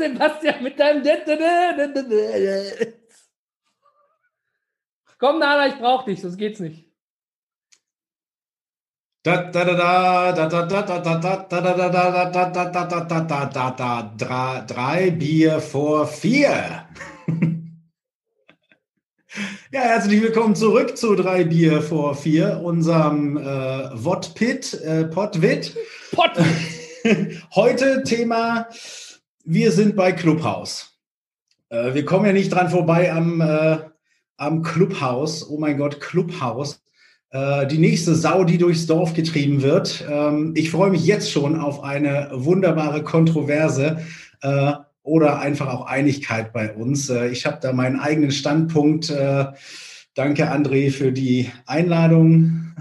Sebastian, mit deinem. Komm, Nala, ich brauch dich, sonst geht's nicht. Drei Bier vor vier. Ja, herzlich willkommen zurück zu drei Bier vor vier, unserem äh, Wodpit, Potwit. Heute Thema wir sind bei Clubhaus. Äh, wir kommen ja nicht dran vorbei am, äh, am Clubhaus. Oh mein Gott, Clubhaus. Äh, die nächste Sau, die durchs Dorf getrieben wird. Ähm, ich freue mich jetzt schon auf eine wunderbare Kontroverse äh, oder einfach auch Einigkeit bei uns. Äh, ich habe da meinen eigenen Standpunkt. Danke, André, für die Einladung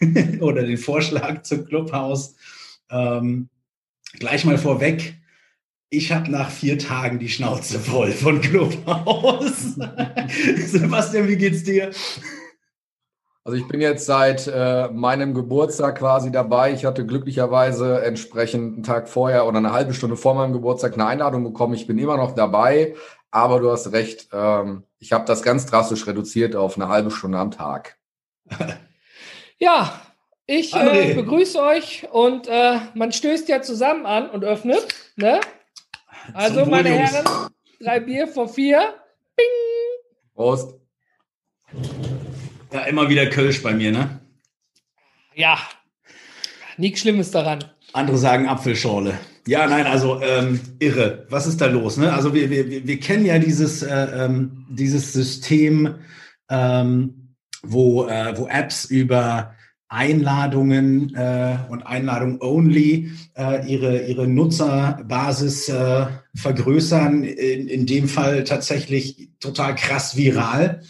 oder den Vorschlag zum Clubhaus. Ähm, gleich mal vorweg. Ich habe nach vier Tagen die Schnauze voll von Clubhaus. Sebastian, wie geht's dir? Also ich bin jetzt seit äh, meinem Geburtstag quasi dabei. Ich hatte glücklicherweise entsprechend einen Tag vorher oder eine halbe Stunde vor meinem Geburtstag eine Einladung bekommen. Ich bin immer noch dabei, aber du hast recht. Ähm, ich habe das ganz drastisch reduziert auf eine halbe Stunde am Tag. Ja, ich äh, begrüße euch und äh, man stößt ja zusammen an und öffnet. Ne? Also, meine Herren, drei Bier vor vier. Bing! Prost! Ja, immer wieder Kölsch bei mir, ne? Ja, nichts Schlimmes daran. Andere sagen Apfelschorle. Ja, nein, also ähm, irre. Was ist da los? Ne? Also wir, wir, wir kennen ja dieses, äh, ähm, dieses System, ähm, wo, äh, wo Apps über Einladungen äh, und Einladung only äh, ihre, ihre Nutzerbasis äh, vergrößern. In, in dem Fall tatsächlich total krass viral.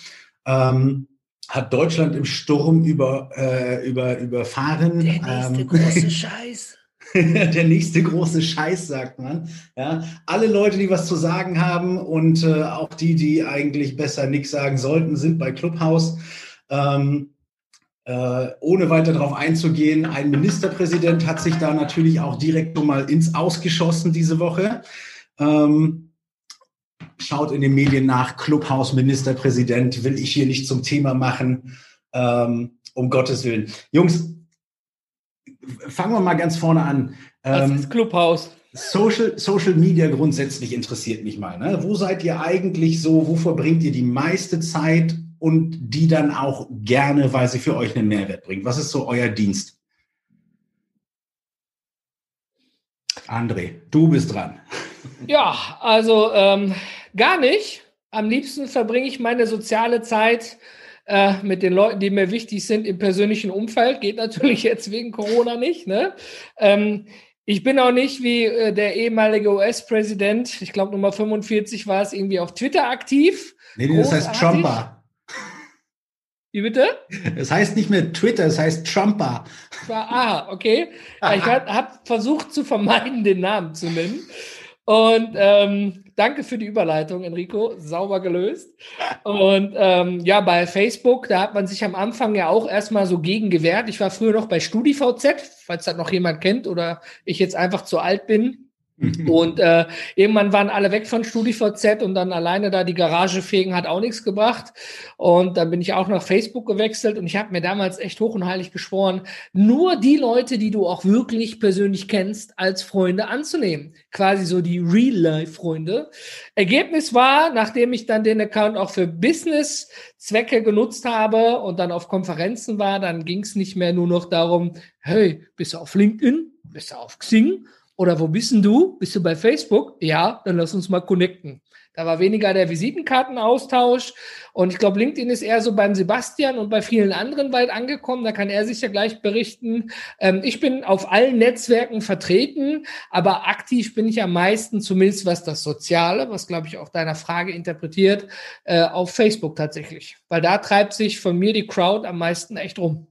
Ähm, hat Deutschland im Sturm über, äh, über, überfahren. Der nächste ähm, große Scheiß. der nächste große Scheiß, sagt man. Ja, alle Leute, die was zu sagen haben und äh, auch die, die eigentlich besser nichts sagen sollten, sind bei Clubhouse. Ähm, äh, ohne weiter darauf einzugehen, ein Ministerpräsident hat sich da natürlich auch direkt schon mal ins Ausgeschossen diese Woche. Ähm, schaut in den Medien nach, Clubhaus Ministerpräsident, will ich hier nicht zum Thema machen, ähm, um Gottes Willen. Jungs, fangen wir mal ganz vorne an. Ähm, Was ist Clubhaus? Social, Social Media grundsätzlich interessiert mich mal. Ne? Wo seid ihr eigentlich so? Wo verbringt ihr die meiste Zeit und die dann auch gerne, weil sie für euch einen Mehrwert bringt? Was ist so euer Dienst? André, du bist dran. Ja, also ähm, Gar nicht. Am liebsten verbringe ich meine soziale Zeit äh, mit den Leuten, die mir wichtig sind im persönlichen Umfeld. Geht natürlich jetzt wegen Corona nicht. Ne? Ähm, ich bin auch nicht wie äh, der ehemalige US-Präsident, ich glaube Nummer 45 war es, irgendwie auf Twitter aktiv. Nee, das heißt Trumper. Wie bitte? Es heißt nicht mehr Twitter, es heißt Trumper. Ah, okay. ich habe versucht zu vermeiden, den Namen zu nennen. Und ähm, danke für die Überleitung, Enrico. Sauber gelöst. Und ähm, ja, bei Facebook, da hat man sich am Anfang ja auch erstmal so gegen gewehrt. Ich war früher noch bei StudiVZ, falls das noch jemand kennt oder ich jetzt einfach zu alt bin. Und äh, irgendwann waren alle weg von StudiVZ und dann alleine da die Garage fegen hat auch nichts gebracht. Und dann bin ich auch nach Facebook gewechselt und ich habe mir damals echt hoch und heilig geschworen, nur die Leute, die du auch wirklich persönlich kennst, als Freunde anzunehmen. Quasi so die Real-Life-Freunde. Ergebnis war, nachdem ich dann den Account auch für Business-Zwecke genutzt habe und dann auf Konferenzen war, dann ging es nicht mehr nur noch darum, hey, bist du auf LinkedIn? Bist du auf Xing? Oder wo bist denn du? Bist du bei Facebook? Ja, dann lass uns mal connecten. Da war weniger der Visitenkartenaustausch. Und ich glaube, LinkedIn ist eher so beim Sebastian und bei vielen anderen bald angekommen. Da kann er sich ja gleich berichten. Ähm, ich bin auf allen Netzwerken vertreten, aber aktiv bin ich am meisten, zumindest was das Soziale, was glaube ich auch deiner Frage interpretiert, äh, auf Facebook tatsächlich. Weil da treibt sich von mir die Crowd am meisten echt rum.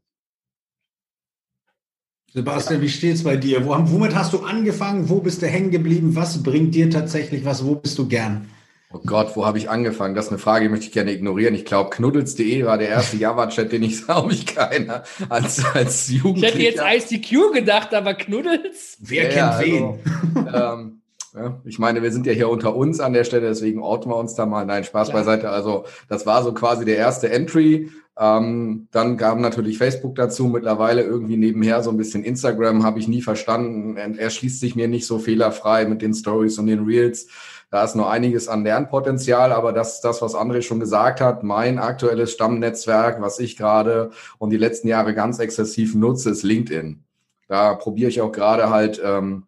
Sebastian, wie steht es bei dir? Wo, womit hast du angefangen? Wo bist du hängen geblieben? Was bringt dir tatsächlich was? Wo bist du gern? Oh Gott, wo habe ich angefangen? Das ist eine Frage, die möchte ich gerne ignorieren. Ich glaube, knuddels.de war der erste Java-Chat, den ich, glaube ich, keiner als, als Jugendlicher... Ich hätte jetzt ICQ gedacht, aber Knuddels? Wer ja, kennt wen? Also, ähm, Ja, ich meine, wir sind ja hier unter uns an der Stelle, deswegen orten wir uns da mal. Nein, Spaß Klar. beiseite. Also das war so quasi der erste Entry. Ähm, dann kam natürlich Facebook dazu, mittlerweile irgendwie nebenher so ein bisschen Instagram, habe ich nie verstanden. Er schließt sich mir nicht so fehlerfrei mit den Stories und den Reels. Da ist noch einiges an Lernpotenzial, aber das ist das, was André schon gesagt hat. Mein aktuelles Stammnetzwerk, was ich gerade und die letzten Jahre ganz exzessiv nutze, ist LinkedIn. Da probiere ich auch gerade halt ähm,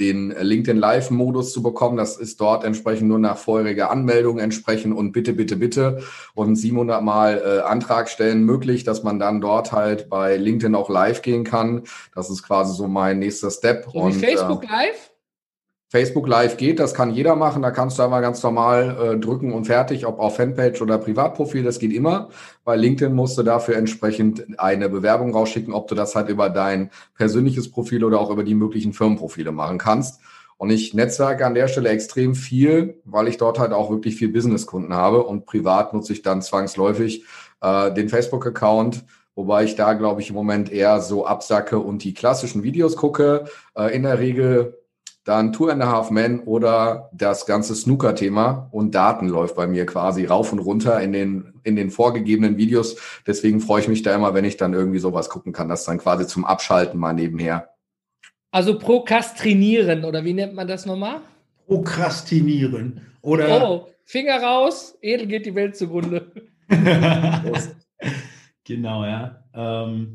den LinkedIn Live-Modus zu bekommen. Das ist dort entsprechend nur nach vorheriger Anmeldung entsprechend und bitte, bitte, bitte und 700 Mal äh, Antrag stellen möglich, dass man dann dort halt bei LinkedIn auch live gehen kann. Das ist quasi so mein nächster Step. So und, Facebook äh, Live? Facebook Live geht, das kann jeder machen. Da kannst du einmal ganz normal äh, drücken und fertig, ob auf Fanpage oder Privatprofil, das geht immer. Bei LinkedIn musst du dafür entsprechend eine Bewerbung rausschicken, ob du das halt über dein persönliches Profil oder auch über die möglichen Firmenprofile machen kannst. Und ich netzwerke an der Stelle extrem viel, weil ich dort halt auch wirklich viel Businesskunden habe und privat nutze ich dann zwangsläufig äh, den Facebook-Account, wobei ich da, glaube ich, im Moment eher so absacke und die klassischen Videos gucke. Äh, in der Regel dann Two and a Half Men oder das ganze Snooker-Thema und Daten läuft bei mir quasi rauf und runter in den, in den vorgegebenen Videos. Deswegen freue ich mich da immer, wenn ich dann irgendwie sowas gucken kann, das dann quasi zum Abschalten mal nebenher. Also prokrastinieren oder wie nennt man das nochmal? Prokrastinieren oder. Oh, Finger raus, edel geht die Welt zugrunde. genau, ja. Ähm,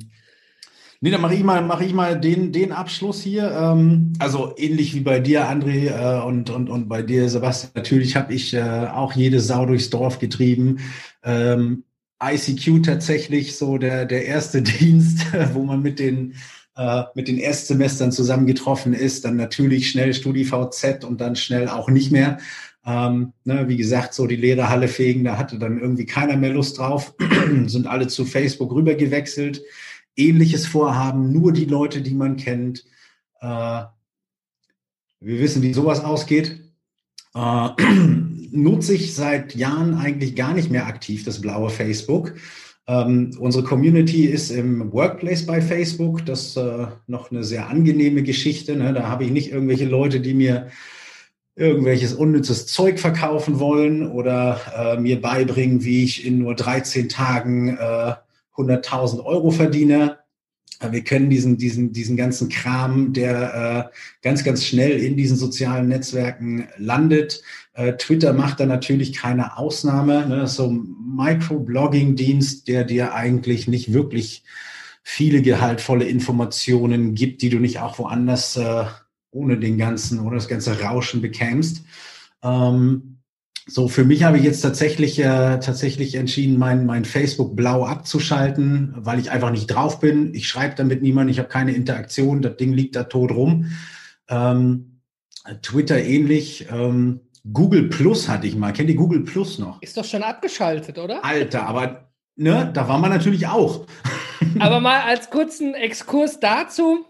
Nee, dann mache ich mal, mache ich mal den, den Abschluss hier. Ähm, also ähnlich wie bei dir, André, äh, und, und, und bei dir, Sebastian. Natürlich habe ich äh, auch jede Sau durchs Dorf getrieben. Ähm, ICQ tatsächlich so der, der erste Dienst, wo man mit den, äh, mit den Erstsemestern zusammengetroffen ist. Dann natürlich schnell StudiVZ und dann schnell auch nicht mehr. Ähm, ne, wie gesagt, so die Lehrerhalle fegen, da hatte dann irgendwie keiner mehr Lust drauf, sind alle zu Facebook rübergewechselt ähnliches vorhaben, nur die Leute, die man kennt. Äh, wir wissen, wie sowas ausgeht. Äh, nutze ich seit Jahren eigentlich gar nicht mehr aktiv das blaue Facebook. Ähm, unsere Community ist im Workplace bei Facebook. Das ist äh, noch eine sehr angenehme Geschichte. Ne? Da habe ich nicht irgendwelche Leute, die mir irgendwelches unnützes Zeug verkaufen wollen oder äh, mir beibringen, wie ich in nur 13 Tagen äh, 100.000 Euro verdiene. Wir kennen diesen, diesen, diesen ganzen Kram, der äh, ganz, ganz schnell in diesen sozialen Netzwerken landet. Äh, Twitter macht da natürlich keine Ausnahme. Ne? So ein Microblogging-Dienst, der dir eigentlich nicht wirklich viele gehaltvolle Informationen gibt, die du nicht auch woanders äh, ohne den ganzen, ohne das ganze Rauschen bekämst. Ähm, so, für mich habe ich jetzt tatsächlich, äh, tatsächlich entschieden, mein, mein Facebook blau abzuschalten, weil ich einfach nicht drauf bin. Ich schreibe damit niemand, ich habe keine Interaktion, das Ding liegt da tot rum. Ähm, Twitter ähnlich. Ähm, Google Plus hatte ich mal. Kennt ihr Google Plus noch? Ist doch schon abgeschaltet, oder? Alter, aber ne, da war man natürlich auch. aber mal als kurzen Exkurs dazu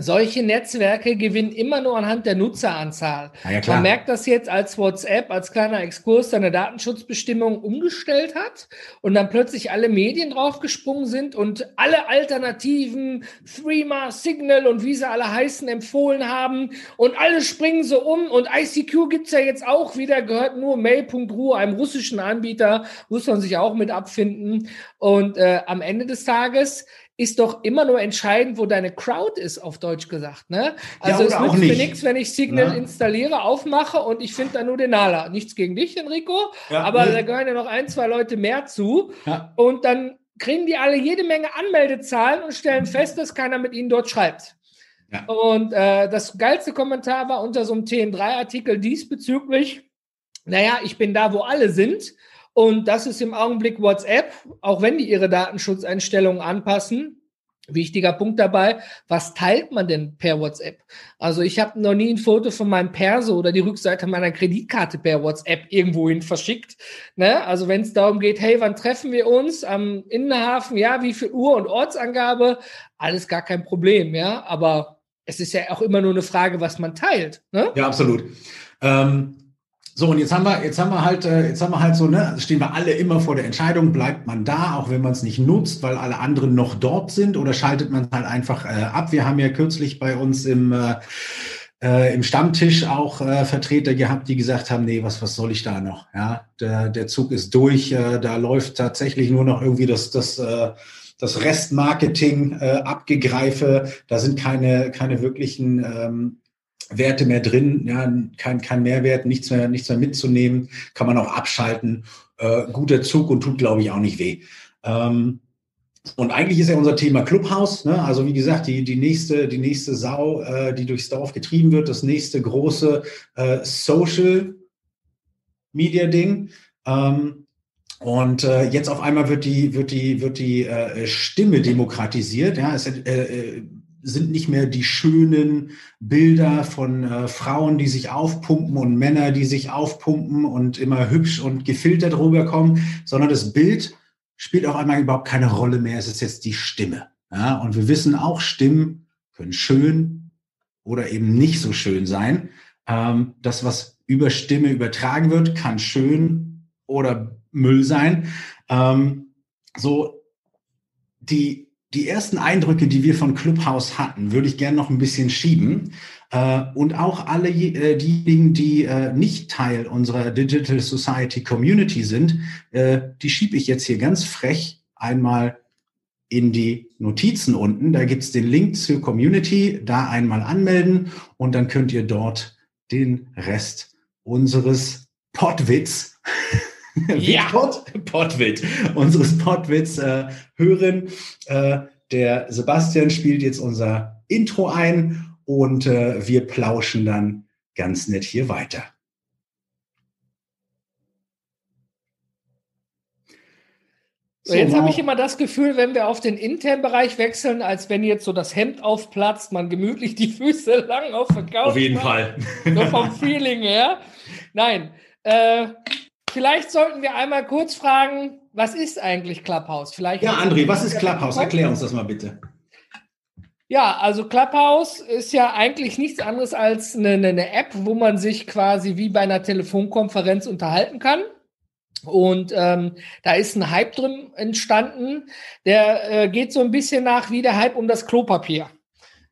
solche Netzwerke gewinnen immer nur anhand der Nutzeranzahl. Ja, Man merkt das jetzt, als WhatsApp als kleiner Exkurs seine Datenschutzbestimmung umgestellt hat und dann plötzlich alle Medien draufgesprungen sind und alle Alternativen, Threema, Signal und wie sie alle heißen, empfohlen haben und alle springen so um und ICQ gibt's ja jetzt auch wieder, gehört nur Mail.ru, einem russischen Anbieter, muss man sich auch mit abfinden. Und äh, am Ende des Tages ist doch immer nur entscheidend, wo deine Crowd ist, auf Deutsch gesagt. Ne? Also ja, es nützt mir nichts, wenn ich Signal ja. installiere, aufmache und ich finde da nur den Nala. Nichts gegen dich, Enrico, ja, aber ne. da gehören ja noch ein, zwei Leute mehr zu. Und dann kriegen die alle jede Menge Anmeldezahlen und stellen fest, dass keiner mit ihnen dort schreibt. Und äh, das geilste Kommentar war unter so einem TN3-Artikel diesbezüglich, naja, ich bin da, wo alle sind. Und das ist im Augenblick WhatsApp, auch wenn die ihre Datenschutzeinstellungen anpassen. Wichtiger Punkt dabei, was teilt man denn per WhatsApp? Also ich habe noch nie ein Foto von meinem Perso oder die Rückseite meiner Kreditkarte per WhatsApp irgendwohin verschickt. Ne? Also wenn es darum geht, hey, wann treffen wir uns am Innenhafen? Ja, wie viel Uhr und Ortsangabe? Alles gar kein Problem, ja. Aber es ist ja auch immer nur eine Frage, was man teilt. Ne? Ja, absolut. Ähm so, und jetzt haben wir, jetzt haben wir halt, äh, jetzt haben wir halt so, ne, stehen wir alle immer vor der Entscheidung, bleibt man da, auch wenn man es nicht nutzt, weil alle anderen noch dort sind, oder schaltet man halt einfach äh, ab? Wir haben ja kürzlich bei uns im, äh, äh, im Stammtisch auch äh, Vertreter gehabt, die gesagt haben, nee, was, was soll ich da noch? Ja, der, der Zug ist durch, äh, da läuft tatsächlich nur noch irgendwie das, das, äh, das Restmarketing äh, abgegreife, da sind keine, keine wirklichen ähm, Werte mehr drin, ja, kein, kein Mehrwert, nichts mehr, nichts mehr mitzunehmen, kann man auch abschalten. Äh, guter Zug und tut, glaube ich, auch nicht weh. Ähm, und eigentlich ist ja unser Thema Clubhaus. Ne? Also wie gesagt, die, die, nächste, die nächste Sau, äh, die durchs Dorf getrieben wird, das nächste große äh, Social Media Ding. Ähm, und äh, jetzt auf einmal wird die, wird die, wird die äh, Stimme demokratisiert. Ja, es äh, äh, sind nicht mehr die schönen Bilder von äh, Frauen, die sich aufpumpen und Männer, die sich aufpumpen und immer hübsch und gefiltert rüberkommen, sondern das Bild spielt auf einmal überhaupt keine Rolle mehr. Es ist jetzt die Stimme. Ja, und wir wissen auch, Stimmen können schön oder eben nicht so schön sein. Ähm, das, was über Stimme übertragen wird, kann schön oder Müll sein. Ähm, so die, die ersten Eindrücke, die wir von Clubhouse hatten, würde ich gerne noch ein bisschen schieben. Äh, und auch alle äh, diejenigen, die äh, nicht Teil unserer Digital Society Community sind, die schiebe ich jetzt hier ganz frech einmal in die Notizen unten. Da gibt's den Link zur Community, da einmal anmelden und dann könnt ihr dort den Rest unseres Podwitz ja. Pod, Podwitz, unseres Podwitz äh, hören. Äh, der Sebastian spielt jetzt unser Intro ein und äh, wir plauschen dann ganz nett hier weiter. So, jetzt habe ich immer das Gefühl, wenn wir auf den internen Bereich wechseln, als wenn jetzt so das Hemd aufplatzt, man gemütlich die Füße lang auf der Couch Auf jeden macht. Fall. Nur vom Feeling her. Nein. Äh, vielleicht sollten wir einmal kurz fragen, was ist eigentlich Clubhouse? Vielleicht ja, André, was ist Clubhouse? Erklär uns das mal bitte. Ja, also Clubhouse ist ja eigentlich nichts anderes als eine, eine, App, wo man sich quasi wie bei einer Telefonkonferenz unterhalten kann. Und ähm, da ist ein Hype drin entstanden, der äh, geht so ein bisschen nach wie der Hype um das Klopapier.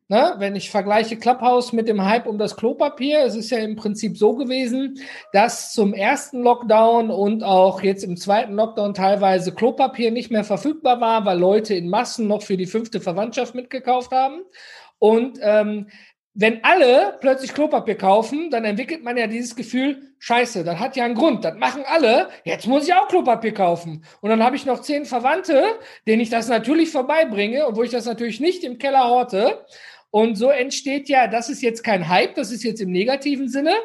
Ne, wenn ich vergleiche Clubhouse mit dem Hype um das Klopapier, es ist ja im Prinzip so gewesen, dass zum ersten Lockdown und auch jetzt im zweiten Lockdown teilweise Klopapier nicht mehr verfügbar war, weil Leute in Massen noch für die fünfte Verwandtschaft mitgekauft haben. Und ähm, wenn alle plötzlich Klopapier kaufen, dann entwickelt man ja dieses Gefühl, scheiße, das hat ja einen Grund, das machen alle, jetzt muss ich auch Klopapier kaufen. Und dann habe ich noch zehn Verwandte, denen ich das natürlich vorbeibringe und wo ich das natürlich nicht im Keller horte. Und so entsteht ja, das ist jetzt kein Hype, das ist jetzt im negativen Sinne,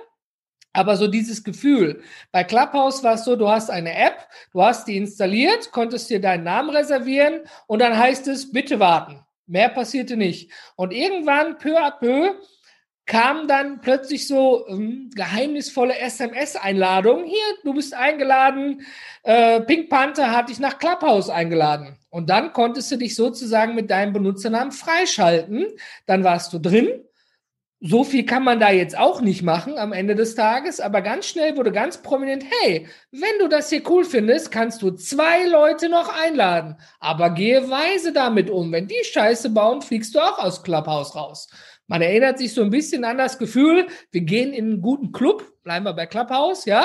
aber so dieses Gefühl. Bei Clubhouse war es so, du hast eine App, du hast die installiert, konntest dir deinen Namen reservieren und dann heißt es, bitte warten. Mehr passierte nicht. Und irgendwann, peu à peu, kam dann plötzlich so ähm, geheimnisvolle SMS-Einladungen. Hier, du bist eingeladen. Äh, Pink Panther hat dich nach Clubhouse eingeladen. Und dann konntest du dich sozusagen mit deinem Benutzernamen freischalten. Dann warst du drin. So viel kann man da jetzt auch nicht machen am Ende des Tages, aber ganz schnell wurde ganz prominent, hey, wenn du das hier cool findest, kannst du zwei Leute noch einladen, aber gehe weise damit um. Wenn die Scheiße bauen, fliegst du auch aus Clubhouse raus. Man erinnert sich so ein bisschen an das Gefühl, wir gehen in einen guten Club, bleiben wir bei Clubhouse, ja,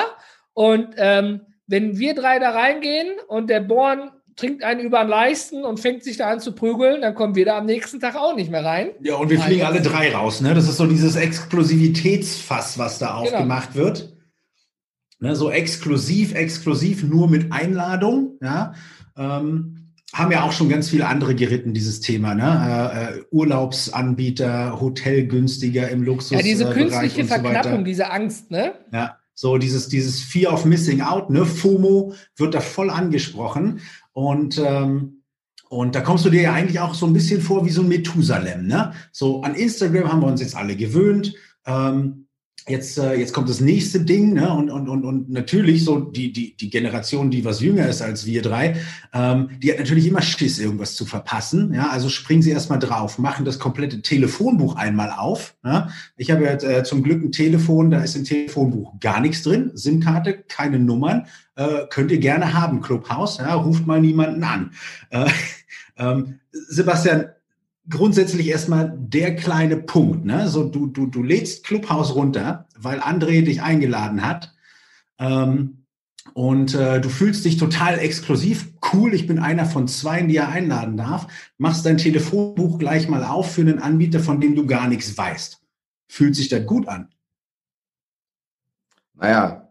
und ähm, wenn wir drei da reingehen und der Born trinkt einen über den Leisten und fängt sich da an zu prügeln, dann kommen wir da am nächsten Tag auch nicht mehr rein. Ja, und wir fliegen alle drei raus. Ne? Das ist so dieses Exklusivitätsfass, was da genau. aufgemacht genau. wird. Ne, so exklusiv, exklusiv, nur mit Einladung. Ja? Ähm, haben ja auch schon ganz viele andere geritten, dieses Thema. Ne? Äh, äh Urlaubsanbieter, Hotelgünstiger im Luxus. Ja, diese künstliche so Verknappung, diese Angst, ne? Ja. So dieses, dieses Fear of Missing Out, ne? FOMO wird da voll angesprochen. Und, ähm, und da kommst du dir ja eigentlich auch so ein bisschen vor wie so ein Methusalem. Ne? So an Instagram haben wir uns jetzt alle gewöhnt. Ähm, jetzt, äh, jetzt kommt das nächste Ding, ne? Und, und, und, und natürlich so die, die, die Generation, die was jünger ist als wir drei, ähm, die hat natürlich immer Schiss, irgendwas zu verpassen. Ja, also springen sie erstmal drauf, machen das komplette Telefonbuch einmal auf. Ja? Ich habe ja äh, zum Glück ein Telefon, da ist im Telefonbuch gar nichts drin, SIM-Karte, keine Nummern. Äh, könnt ihr gerne haben, Clubhouse, ja, ruft mal niemanden an. Äh, ähm, Sebastian, grundsätzlich erstmal der kleine Punkt. Ne? So, du, du, du lädst Clubhouse runter, weil André dich eingeladen hat. Ähm, und äh, du fühlst dich total exklusiv. Cool, ich bin einer von zwei, die er einladen darf. Machst dein Telefonbuch gleich mal auf für einen Anbieter, von dem du gar nichts weißt. Fühlt sich das gut an? Naja,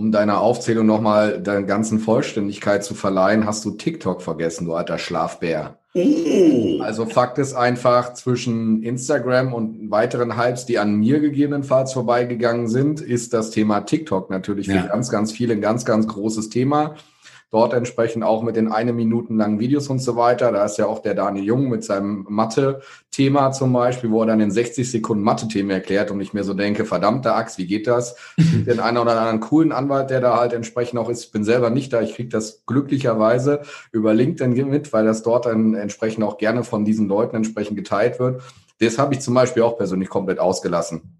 um deiner Aufzählung nochmal der ganzen Vollständigkeit zu verleihen, hast du TikTok vergessen, du alter Schlafbär. Oh. Also Fakt ist einfach, zwischen Instagram und weiteren Hypes, die an mir gegebenenfalls vorbeigegangen sind, ist das Thema TikTok natürlich ja. für ganz, ganz viele ein ganz, ganz großes Thema. Dort entsprechend auch mit den eine Minuten langen Videos und so weiter. Da ist ja auch der Daniel Jung mit seinem Mathe-Thema zum Beispiel, wo er dann in 60 Sekunden Mathe-Themen erklärt und ich mir so denke, verdammte Axt, wie geht das? den einen oder anderen coolen Anwalt, der da halt entsprechend auch ist. Ich bin selber nicht da. Ich kriege das glücklicherweise über LinkedIn mit, weil das dort dann entsprechend auch gerne von diesen Leuten entsprechend geteilt wird. Das habe ich zum Beispiel auch persönlich komplett ausgelassen.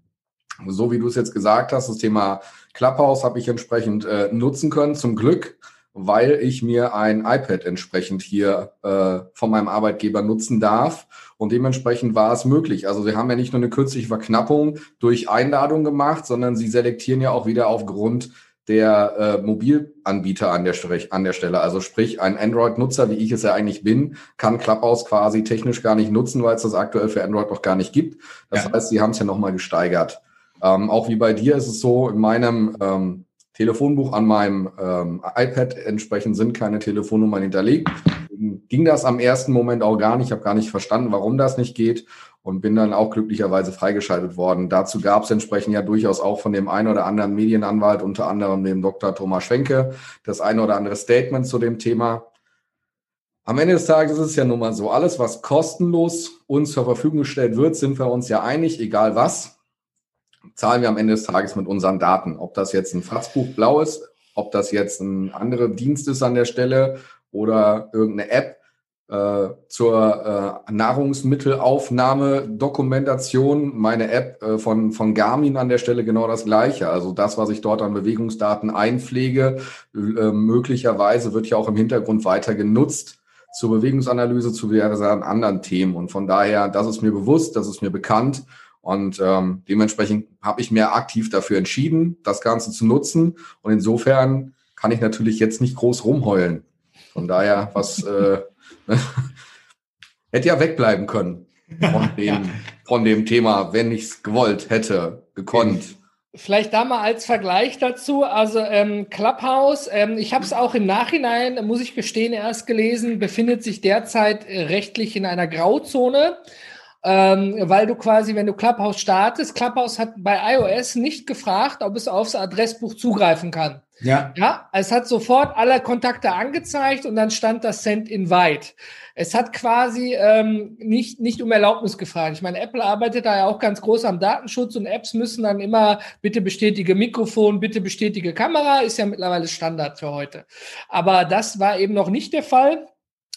So wie du es jetzt gesagt hast, das Thema Clubhouse habe ich entsprechend äh, nutzen können. Zum Glück weil ich mir ein iPad entsprechend hier äh, von meinem Arbeitgeber nutzen darf. Und dementsprechend war es möglich. Also sie haben ja nicht nur eine kürzliche Verknappung durch Einladung gemacht, sondern sie selektieren ja auch wieder aufgrund der äh, Mobilanbieter an der, an der Stelle. Also sprich, ein Android-Nutzer, wie ich es ja eigentlich bin, kann Clubhouse quasi technisch gar nicht nutzen, weil es das aktuell für Android noch gar nicht gibt. Das ja. heißt, sie haben es ja nochmal gesteigert. Ähm, auch wie bei dir ist es so, in meinem ähm, Telefonbuch an meinem ähm, iPad entsprechend sind keine Telefonnummern hinterlegt. Ging das am ersten Moment auch gar nicht. Ich habe gar nicht verstanden, warum das nicht geht und bin dann auch glücklicherweise freigeschaltet worden. Dazu gab es entsprechend ja durchaus auch von dem einen oder anderen Medienanwalt, unter anderem dem Dr. Thomas Schwenke, das eine oder andere Statement zu dem Thema. Am Ende des Tages ist es ja nun mal so, alles, was kostenlos uns zur Verfügung gestellt wird, sind wir uns ja einig, egal was zahlen wir am Ende des Tages mit unseren Daten. Ob das jetzt ein Fatzbuch blau ist, ob das jetzt ein anderer Dienst ist an der Stelle oder irgendeine App äh, zur äh, Nahrungsmittelaufnahme, Dokumentation, meine App äh, von, von Garmin an der Stelle genau das gleiche. Also das, was ich dort an Bewegungsdaten einpflege, äh, möglicherweise wird ja auch im Hintergrund weiter genutzt zur Bewegungsanalyse, zu diversen anderen Themen. Und von daher, das ist mir bewusst, das ist mir bekannt und ähm, dementsprechend habe ich mir aktiv dafür entschieden, das Ganze zu nutzen. Und insofern kann ich natürlich jetzt nicht groß rumheulen. Von daher, was äh, hätte ja wegbleiben können von dem, von dem Thema, wenn ich es gewollt hätte, gekonnt. Vielleicht da mal als Vergleich dazu, also ähm, Clubhouse, ähm, ich habe es auch im Nachhinein, muss ich gestehen, erst gelesen, befindet sich derzeit äh, rechtlich in einer Grauzone ähm, weil du quasi, wenn du Clubhouse startest, Clubhouse hat bei iOS nicht gefragt, ob es aufs Adressbuch zugreifen kann. Ja. Ja, es hat sofort alle Kontakte angezeigt und dann stand das Send Invite. Es hat quasi ähm, nicht, nicht um Erlaubnis gefragt. Ich meine, Apple arbeitet da ja auch ganz groß am Datenschutz und Apps müssen dann immer bitte bestätige Mikrofon, bitte bestätige Kamera, ist ja mittlerweile Standard für heute. Aber das war eben noch nicht der Fall.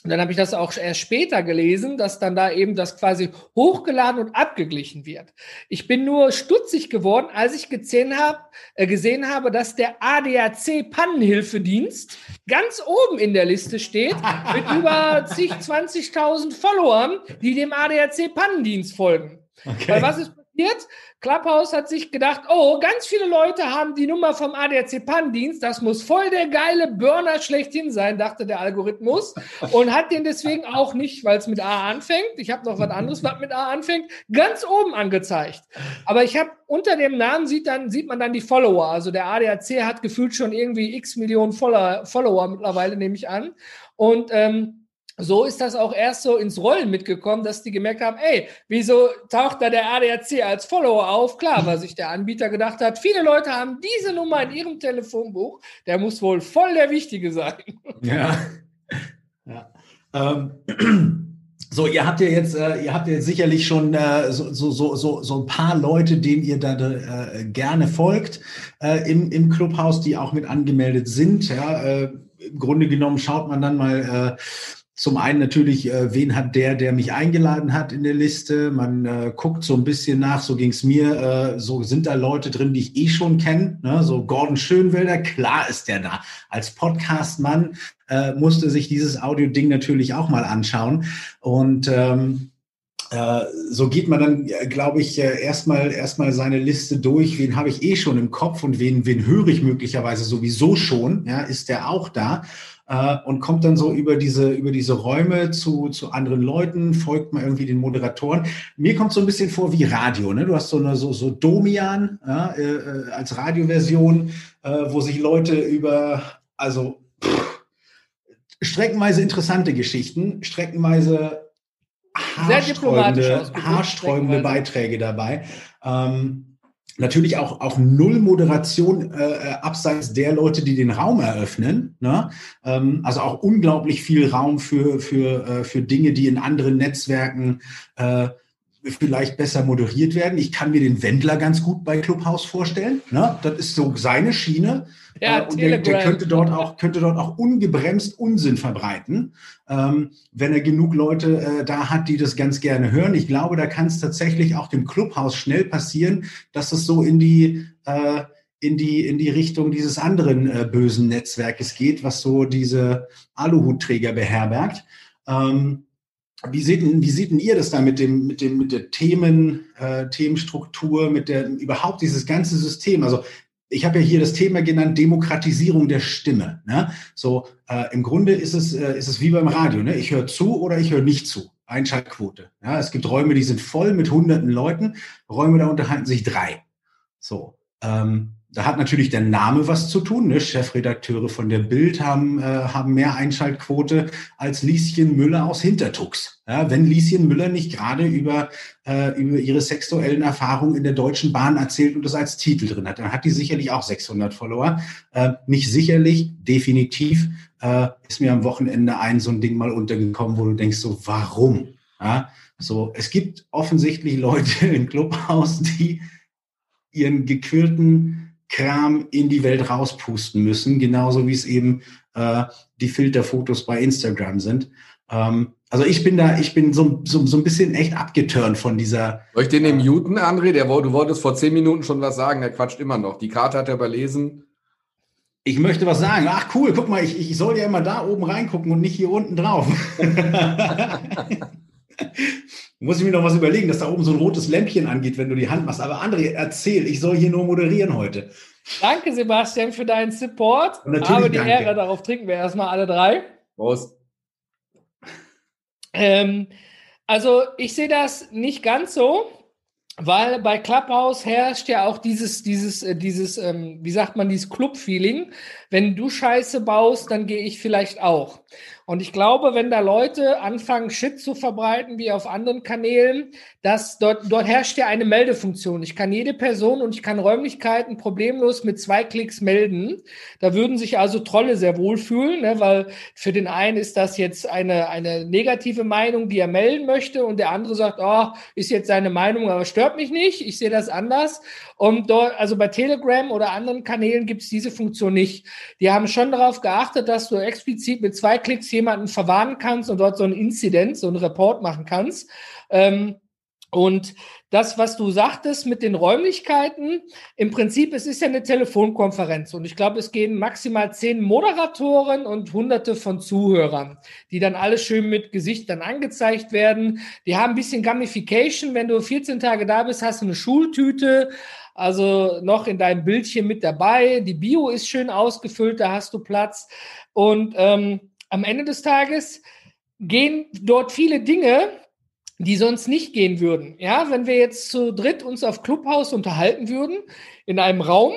Und dann habe ich das auch erst später gelesen, dass dann da eben das quasi hochgeladen und abgeglichen wird. Ich bin nur stutzig geworden, als ich gesehen habe, äh, gesehen habe, dass der ADAC Pannenhilfedienst ganz oben in der Liste steht mit über zig, 20.000 Followern, die dem ADAC Pannendienst folgen. Okay. Weil was ist passiert? Clubhouse hat sich gedacht, oh, ganz viele Leute haben die Nummer vom ADAC-PAN-Dienst, das muss voll der geile Burner schlechthin sein, dachte der Algorithmus. Und hat den deswegen auch nicht, weil es mit A anfängt, ich habe noch was anderes, was mit A anfängt, ganz oben angezeigt. Aber ich habe unter dem Namen sieht, dann, sieht man dann die Follower, also der ADAC hat gefühlt schon irgendwie x Millionen Follower, Follower mittlerweile, nehme ich an. Und ähm, so ist das auch erst so ins Rollen mitgekommen, dass die gemerkt haben, ey, wieso taucht da der ADAC als Follower auf? Klar, weil sich der Anbieter gedacht hat, viele Leute haben diese Nummer in ihrem Telefonbuch, der muss wohl voll der Wichtige sein. Ja. ja. Ähm. So, ihr habt ja jetzt, äh, ihr habt ja sicherlich schon äh, so, so, so, so, ein paar Leute, denen ihr da äh, gerne folgt im, im Clubhaus, die auch mit angemeldet sind. Ja, Im Grunde genommen schaut man dann mal, zum einen natürlich, äh, wen hat der, der mich eingeladen hat in der Liste. Man äh, guckt so ein bisschen nach, so ging's mir. Äh, so sind da Leute drin, die ich eh schon kenne. Ne? So Gordon Schönwelder, klar ist der da. Als Podcast-Mann äh, musste sich dieses Audio-Ding natürlich auch mal anschauen. Und ähm, äh, so geht man dann, äh, glaube ich, äh, erstmal erstmal seine Liste durch. Wen habe ich eh schon im Kopf und wen, wen höre ich möglicherweise sowieso schon? Ja, ist der auch da? Und kommt dann so über diese, über diese Räume zu, zu anderen Leuten, folgt mal irgendwie den Moderatoren. Mir kommt so ein bisschen vor wie Radio. Ne? Du hast so eine so, so Domian ja, äh, als Radioversion, äh, wo sich Leute über, also pff, streckenweise interessante Geschichten, streckenweise haarsträubende, haarsträubende Beiträge dabei. Ähm, natürlich auch, auch null Moderation äh, äh, abseits der Leute, die den Raum eröffnen. Ne? Ähm, also auch unglaublich viel Raum für, für, äh, für Dinge, die in anderen Netzwerken äh, vielleicht besser moderiert werden. Ich kann mir den Wendler ganz gut bei Clubhouse vorstellen. Ne? Das ist so seine Schiene. Ja, äh, und der, der, könnte dort auch könnte dort auch ungebremst Unsinn verbreiten, ähm, wenn er genug Leute äh, da hat, die das ganz gerne hören. Ich glaube, da kann es tatsächlich auch dem Clubhouse schnell passieren, dass es so in die äh, in die in die Richtung dieses anderen äh, bösen Netzwerkes geht, was so diese Aluhutträger beherbergt. Ähm, wie seht, wie seht ihr das da mit dem, mit dem, mit der Themen, äh, Themenstruktur, mit der, überhaupt dieses ganze System? Also, ich habe ja hier das Thema genannt, Demokratisierung der Stimme. Ne? So, äh, im Grunde ist es, äh, ist es wie beim Radio. Ne? Ich höre zu oder ich höre nicht zu. Einschaltquote. Ja? Es gibt Räume, die sind voll mit hunderten Leuten. Räume, da unterhalten sich drei. So. Ähm, da hat natürlich der Name was zu tun. Ne? Chefredakteure von der Bild haben, äh, haben mehr Einschaltquote als Lieschen Müller aus Hintertux. Ja, wenn Lieschen Müller nicht gerade über, äh, über ihre sexuellen Erfahrungen in der Deutschen Bahn erzählt und das als Titel drin hat, dann hat die sicherlich auch 600 Follower. Äh, nicht sicherlich, definitiv äh, ist mir am Wochenende ein so ein Ding mal untergekommen, wo du denkst so, warum? Ja, so, es gibt offensichtlich Leute im Clubhaus, die ihren gequirlten Kram in die Welt rauspusten müssen, genauso wie es eben äh, die Filterfotos bei Instagram sind. Ähm, also ich bin da, ich bin so, so, so ein bisschen echt abgeturnt von dieser. Soll ich den äh, muten, André? Der, du wolltest vor zehn Minuten schon was sagen, der quatscht immer noch. Die Karte hat er überlesen. Ich möchte was sagen. Ach cool, guck mal, ich, ich soll ja immer da oben reingucken und nicht hier unten drauf. Muss ich mir noch was überlegen, dass da oben so ein rotes Lämpchen angeht, wenn du die Hand machst. Aber André, erzähl, ich soll hier nur moderieren heute. Danke, Sebastian, für deinen Support. Aber die danke. Ehre, darauf trinken wir erstmal alle drei. Prost. Ähm, also, ich sehe das nicht ganz so, weil bei Clubhouse herrscht ja auch dieses, dieses, äh, dieses, ähm, wie sagt man, dieses Club-Feeling. Wenn du Scheiße baust, dann gehe ich vielleicht auch. Und ich glaube, wenn da Leute anfangen, Shit zu verbreiten, wie auf anderen Kanälen, dass dort, dort herrscht ja eine Meldefunktion. Ich kann jede Person und ich kann Räumlichkeiten problemlos mit zwei Klicks melden. Da würden sich also Trolle sehr wohl fühlen, ne, weil für den einen ist das jetzt eine, eine negative Meinung, die er melden möchte und der andere sagt, oh, ist jetzt seine Meinung, aber stört mich nicht, ich sehe das anders. Und dort, also bei Telegram oder anderen Kanälen gibt es diese Funktion nicht. Die haben schon darauf geachtet, dass du explizit mit zwei Klicks jemanden verwarnen kannst und dort so ein Incident, so ein Report machen kannst. Ähm, und das, was du sagtest mit den Räumlichkeiten, im Prinzip, es ist ja eine Telefonkonferenz und ich glaube, es gehen maximal zehn Moderatoren und hunderte von Zuhörern, die dann alle schön mit Gesicht dann angezeigt werden. Die haben ein bisschen Gamification. Wenn du 14 Tage da bist, hast du eine Schultüte, also noch in deinem Bildchen mit dabei. Die Bio ist schön ausgefüllt, da hast du Platz. Und ähm, am Ende des Tages gehen dort viele Dinge, die sonst nicht gehen würden. Ja, wenn wir jetzt zu dritt uns auf Clubhouse unterhalten würden, in einem Raum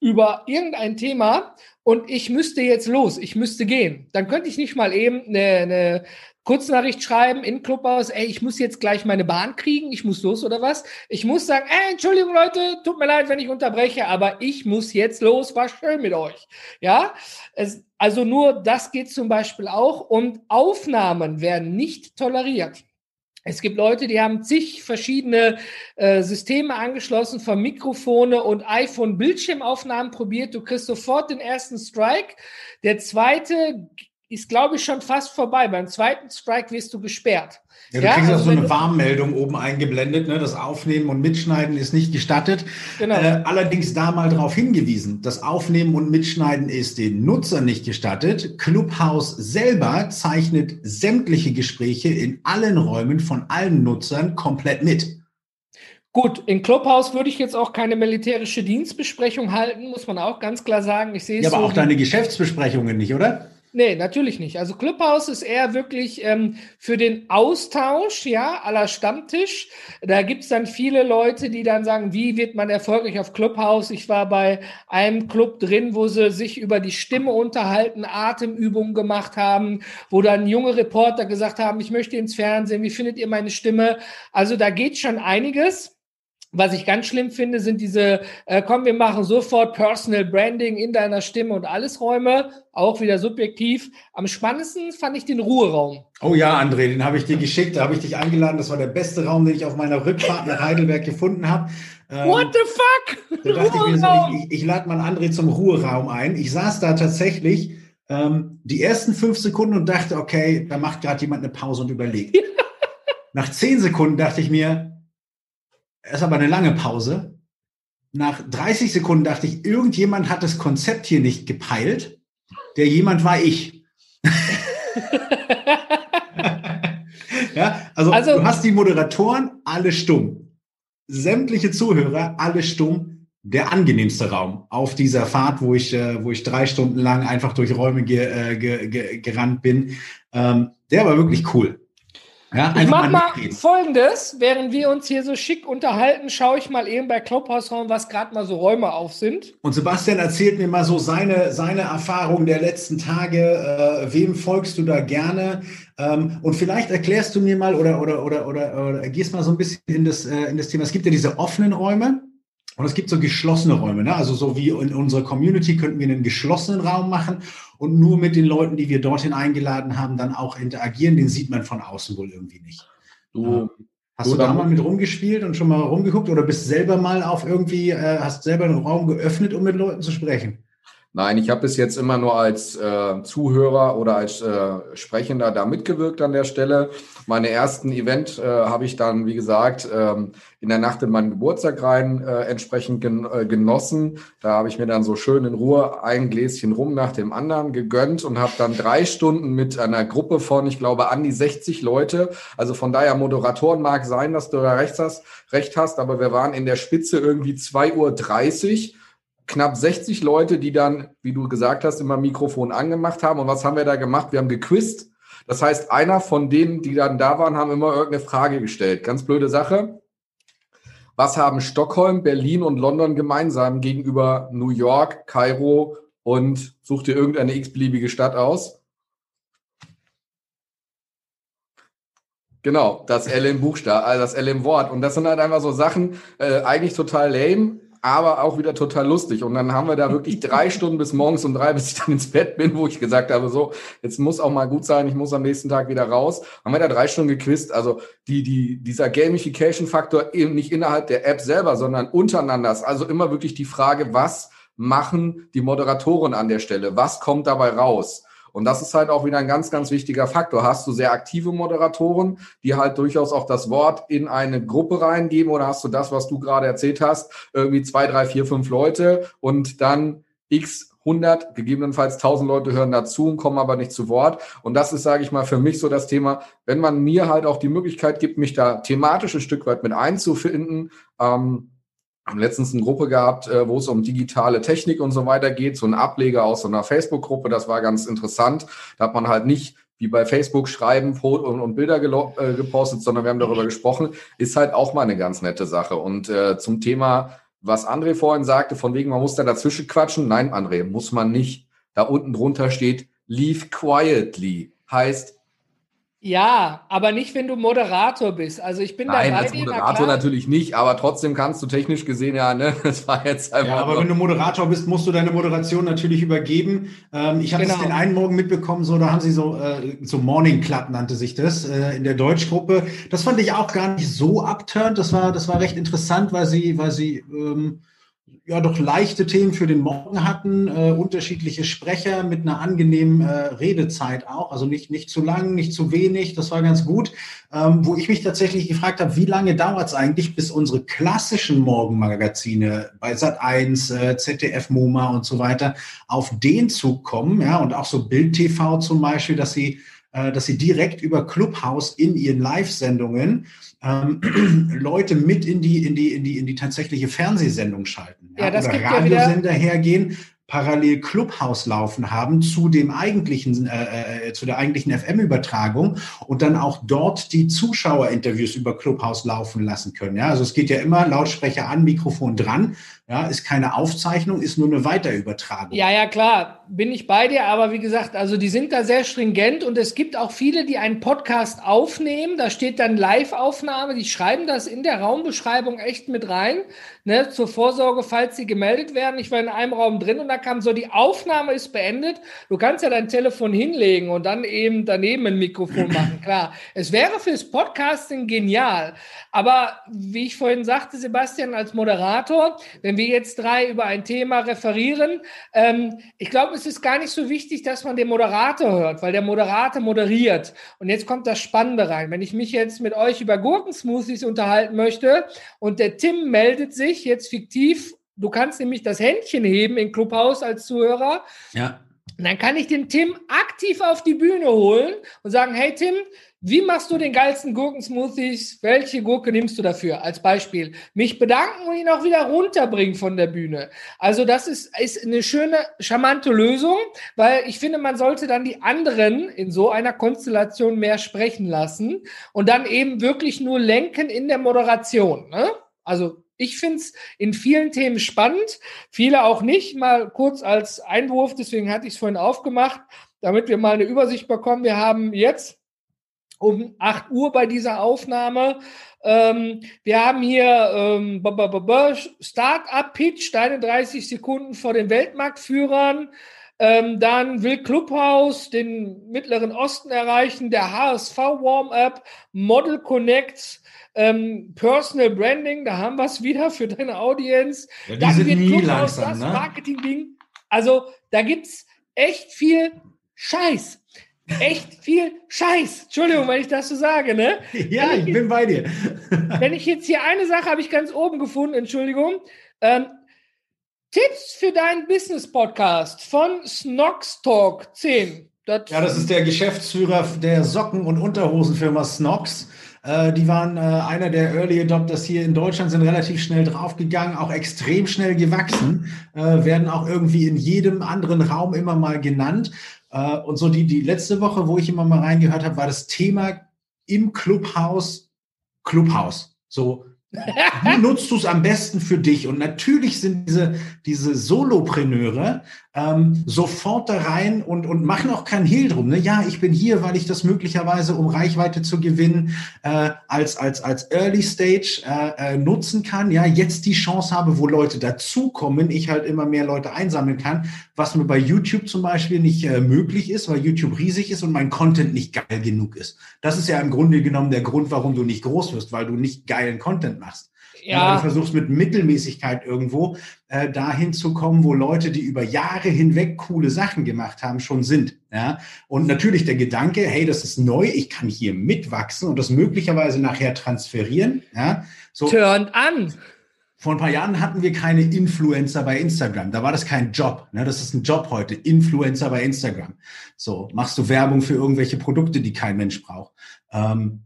über irgendein Thema und ich müsste jetzt los, ich müsste gehen, dann könnte ich nicht mal eben eine, eine Kurznachricht schreiben in Clubhaus, ey, ich muss jetzt gleich meine Bahn kriegen, ich muss los oder was. Ich muss sagen, ey, Entschuldigung Leute, tut mir leid, wenn ich unterbreche, aber ich muss jetzt los, war schön mit euch. Ja, es, also nur das geht zum Beispiel auch und Aufnahmen werden nicht toleriert. Es gibt Leute, die haben zig verschiedene äh, Systeme angeschlossen, von Mikrofone und iPhone-Bildschirmaufnahmen probiert. Du kriegst sofort den ersten Strike. Der zweite ist, glaube ich, schon fast vorbei. Beim zweiten Strike wirst du gesperrt. Ja, du ja, kriegst also auch so eine Warnmeldung oben eingeblendet, ne? das Aufnehmen und Mitschneiden ist nicht gestattet. Genau. Äh, allerdings da mal darauf hingewiesen, das Aufnehmen und Mitschneiden ist den Nutzern nicht gestattet. Clubhouse selber zeichnet sämtliche Gespräche in allen Räumen von allen Nutzern komplett mit. Gut, in Clubhouse würde ich jetzt auch keine militärische Dienstbesprechung halten, muss man auch ganz klar sagen. Ich sehe ja, aber so auch deine Geschäftsbesprechungen nicht, oder? Nee, natürlich nicht. Also Clubhouse ist eher wirklich ähm, für den Austausch, ja, aller Stammtisch. Da gibt's dann viele Leute, die dann sagen, wie wird man erfolgreich auf Clubhouse? Ich war bei einem Club drin, wo sie sich über die Stimme unterhalten, Atemübungen gemacht haben, wo dann junge Reporter gesagt haben, ich möchte ins Fernsehen, wie findet ihr meine Stimme? Also da geht schon einiges. Was ich ganz schlimm finde, sind diese, äh, komm, wir machen sofort Personal Branding in deiner Stimme und alles Räume, auch wieder subjektiv. Am spannendsten fand ich den Ruheraum. Oh ja, André, den habe ich dir geschickt, da habe ich dich eingeladen. Das war der beste Raum, den ich auf meiner Rückfahrt nach Heidelberg gefunden habe. Ähm, What the fuck? Da dachte ich, so, ich, ich, ich lade mal André zum Ruheraum ein. Ich saß da tatsächlich ähm, die ersten fünf Sekunden und dachte, okay, da macht gerade jemand eine Pause und überlegt. Nach zehn Sekunden dachte ich mir, ist aber eine lange Pause. Nach 30 Sekunden dachte ich, irgendjemand hat das Konzept hier nicht gepeilt. Der jemand war ich. ja, also, also du hast die Moderatoren alle stumm. Sämtliche Zuhörer alle stumm. Der angenehmste Raum auf dieser Fahrt, wo ich, äh, wo ich drei Stunden lang einfach durch Räume ge, äh, ge, ge, gerannt bin. Ähm, der war wirklich cool. Ja, ich mach mal, mal folgendes, während wir uns hier so schick unterhalten, schaue ich mal eben bei Clubhouse Raum, was gerade mal so Räume auf sind. Und Sebastian erzählt mir mal so seine, seine Erfahrungen der letzten Tage. Äh, wem folgst du da gerne? Ähm, und vielleicht erklärst du mir mal oder, oder, oder, oder, oder gehst mal so ein bisschen in das, äh, in das Thema. Es gibt ja diese offenen Räume. Und es gibt so geschlossene Räume, ne? also so wie in unserer Community könnten wir einen geschlossenen Raum machen und nur mit den Leuten, die wir dorthin eingeladen haben, dann auch interagieren. Den sieht man von außen wohl irgendwie nicht. Du, hast du, du da mal mit rumgespielt und schon mal rumgeguckt oder bist selber mal auf irgendwie, äh, hast selber einen Raum geöffnet, um mit Leuten zu sprechen? Nein, ich habe bis jetzt immer nur als äh, Zuhörer oder als äh, Sprechender da mitgewirkt an der Stelle. Meine ersten Event äh, habe ich dann, wie gesagt, ähm, in der Nacht in meinen Geburtstag rein äh, entsprechend gen äh, genossen. Da habe ich mir dann so schön in Ruhe ein Gläschen rum nach dem anderen gegönnt und habe dann drei Stunden mit einer Gruppe von, ich glaube, an die 60 Leute. Also von daher Moderatoren mag sein, dass du da recht hast, recht hast, aber wir waren in der Spitze irgendwie 2.30 Uhr knapp 60 Leute, die dann, wie du gesagt hast, immer Mikrofon angemacht haben. Und was haben wir da gemacht? Wir haben gequizt. Das heißt, einer von denen, die dann da waren, haben immer irgendeine Frage gestellt. Ganz blöde Sache. Was haben Stockholm, Berlin und London gemeinsam gegenüber New York, Kairo und such dir irgendeine x-beliebige Stadt aus? Genau, das L im also das L im Wort. Und das sind halt einfach so Sachen, äh, eigentlich total lame, aber auch wieder total lustig. Und dann haben wir da wirklich drei Stunden bis morgens um drei, bis ich dann ins Bett bin, wo ich gesagt habe, so, jetzt muss auch mal gut sein, ich muss am nächsten Tag wieder raus. Haben wir da drei Stunden gequizt. Also die, die, dieser Gamification-Faktor eben nicht innerhalb der App selber, sondern untereinander. Also immer wirklich die Frage, was machen die Moderatoren an der Stelle? Was kommt dabei raus? Und das ist halt auch wieder ein ganz, ganz wichtiger Faktor. Hast du sehr aktive Moderatoren, die halt durchaus auch das Wort in eine Gruppe reingeben oder hast du das, was du gerade erzählt hast, irgendwie zwei, drei, vier, fünf Leute und dann x 100, gegebenenfalls 1000 Leute hören dazu und kommen aber nicht zu Wort. Und das ist, sage ich mal, für mich so das Thema, wenn man mir halt auch die Möglichkeit gibt, mich da thematisch ein Stück weit mit einzufinden, ähm, haben letztens eine Gruppe gehabt, äh, wo es um digitale Technik und so weiter geht, so ein Ableger aus so einer Facebook-Gruppe, das war ganz interessant. Da hat man halt nicht wie bei Facebook schreiben und, und Bilder äh, gepostet, sondern wir haben darüber gesprochen, ist halt auch mal eine ganz nette Sache. Und äh, zum Thema, was André vorhin sagte, von wegen, man muss da dazwischen quatschen. Nein, André, muss man nicht. Da unten drunter steht, leave quietly. Heißt, ja, aber nicht, wenn du Moderator bist. Also ich bin Nein, da als Moderator natürlich nicht, aber trotzdem kannst du technisch gesehen ja, ne, das war jetzt einfach. Ja, aber wenn du Moderator bist, musst du deine Moderation natürlich übergeben. Ähm, ich habe genau. das den einen Morgen mitbekommen, so da haben sie so äh, so Morning Club nannte sich das äh, in der Deutschgruppe. Das fand ich auch gar nicht so abturnt. Das war das war recht interessant, weil sie weil sie ähm, ja doch leichte Themen für den Morgen hatten, äh, unterschiedliche Sprecher mit einer angenehmen äh, Redezeit auch, also nicht, nicht zu lang, nicht zu wenig, das war ganz gut. Ähm, wo ich mich tatsächlich gefragt habe, wie lange dauert es eigentlich, bis unsere klassischen Morgenmagazine bei Sat1, äh, ZDF, MoMA und so weiter auf den Zug kommen, ja, und auch so Bild TV zum Beispiel, dass sie äh, dass sie direkt über Clubhouse in ihren Live-Sendungen ähm, Leute mit in die, in, die, in, die, in die tatsächliche Fernsehsendung schalten. Ja, ja das oder gibt Radiosender ja hergehen, parallel Clubhouse laufen haben zu dem eigentlichen, äh, äh zu der eigentlichen FM-Übertragung und dann auch dort die Zuschauerinterviews über Clubhouse laufen lassen können. Ja, also es geht ja immer Lautsprecher an, Mikrofon dran. Ja, ist keine Aufzeichnung, ist nur eine Weiterübertragung. Ja, ja, klar, bin ich bei dir, aber wie gesagt, also die sind da sehr stringent und es gibt auch viele, die einen Podcast aufnehmen. Da steht dann Live-Aufnahme, die schreiben das in der Raumbeschreibung echt mit rein, ne, zur Vorsorge, falls sie gemeldet werden. Ich war in einem Raum drin und da kam so, die Aufnahme ist beendet. Du kannst ja dein Telefon hinlegen und dann eben daneben ein Mikrofon machen. Klar, es wäre fürs Podcasting genial, aber wie ich vorhin sagte, Sebastian, als Moderator, wenn wenn wir jetzt drei über ein Thema referieren, ähm, ich glaube, es ist gar nicht so wichtig, dass man den Moderator hört, weil der Moderator moderiert. Und jetzt kommt das Spannende rein. Wenn ich mich jetzt mit euch über Gurkensmoothies unterhalten möchte und der Tim meldet sich jetzt fiktiv, du kannst nämlich das Händchen heben in Clubhouse als Zuhörer. Ja. Und dann kann ich den Tim aktiv auf die Bühne holen und sagen, hey Tim, wie machst du den geilsten Gurkensmoothies? Welche Gurke nimmst du dafür? Als Beispiel. Mich bedanken und ihn auch wieder runterbringen von der Bühne. Also das ist, ist eine schöne, charmante Lösung, weil ich finde, man sollte dann die anderen in so einer Konstellation mehr sprechen lassen und dann eben wirklich nur lenken in der Moderation. Ne? Also ich finde es in vielen Themen spannend, viele auch nicht. Mal kurz als Einwurf, deswegen hatte ich es vorhin aufgemacht, damit wir mal eine Übersicht bekommen. Wir haben jetzt um 8 Uhr bei dieser Aufnahme. Ähm, wir haben hier ähm, Start-up-Pitch, deine 30 Sekunden vor den Weltmarktführern. Ähm, dann will Clubhouse den Mittleren Osten erreichen, der HSV Warm-Up, Model Connect, ähm, Personal Branding, da haben wir es wieder für deine Audience. Ja, die dann sind wird nie Clubhouse langsam, das ne? Marketing-Ding. Also da gibt es echt viel Scheiß echt viel Scheiß. Entschuldigung, wenn ich das so sage, ne? Ja, ich, ich, bin bei dir. wenn ich jetzt hier eine Sache habe ich ganz oben gefunden, Entschuldigung. Ähm, Tipps für deinen Business-Podcast von Snox Talk 10. Das ja, das ist der Geschäftsführer der Socken- und Unterhosenfirma Snox. Äh, die waren äh, einer der Early Adopters hier in Deutschland, sind relativ schnell draufgegangen, auch extrem schnell gewachsen, äh, werden auch irgendwie in jedem anderen Raum immer mal genannt. Äh, und so die, die letzte Woche, wo ich immer mal reingehört habe, war das Thema im Clubhaus, Clubhaus. So, wie nutzt du es am besten für dich? Und natürlich sind diese, diese Solopreneure ähm, sofort da rein und, und machen auch keinen Hehl drum. Ne? Ja, ich bin hier, weil ich das möglicherweise, um Reichweite zu gewinnen, äh, als, als, als Early Stage äh, äh, nutzen kann. Ja, jetzt die Chance habe, wo Leute dazukommen, ich halt immer mehr Leute einsammeln kann, was mir bei YouTube zum Beispiel nicht äh, möglich ist, weil YouTube riesig ist und mein Content nicht geil genug ist. Das ist ja im Grunde genommen der Grund, warum du nicht groß wirst, weil du nicht geilen Content machst. Ja. Du versuchst mit Mittelmäßigkeit irgendwo äh, dahin zu kommen, wo Leute, die über Jahre hinweg coole Sachen gemacht haben, schon sind. Ja? Und natürlich der Gedanke, hey, das ist neu, ich kann hier mitwachsen und das möglicherweise nachher transferieren. Ja? So, Turned an. Vor ein paar Jahren hatten wir keine Influencer bei Instagram. Da war das kein Job. Ne? Das ist ein Job heute. Influencer bei Instagram. So, machst du Werbung für irgendwelche Produkte, die kein Mensch braucht. Ähm,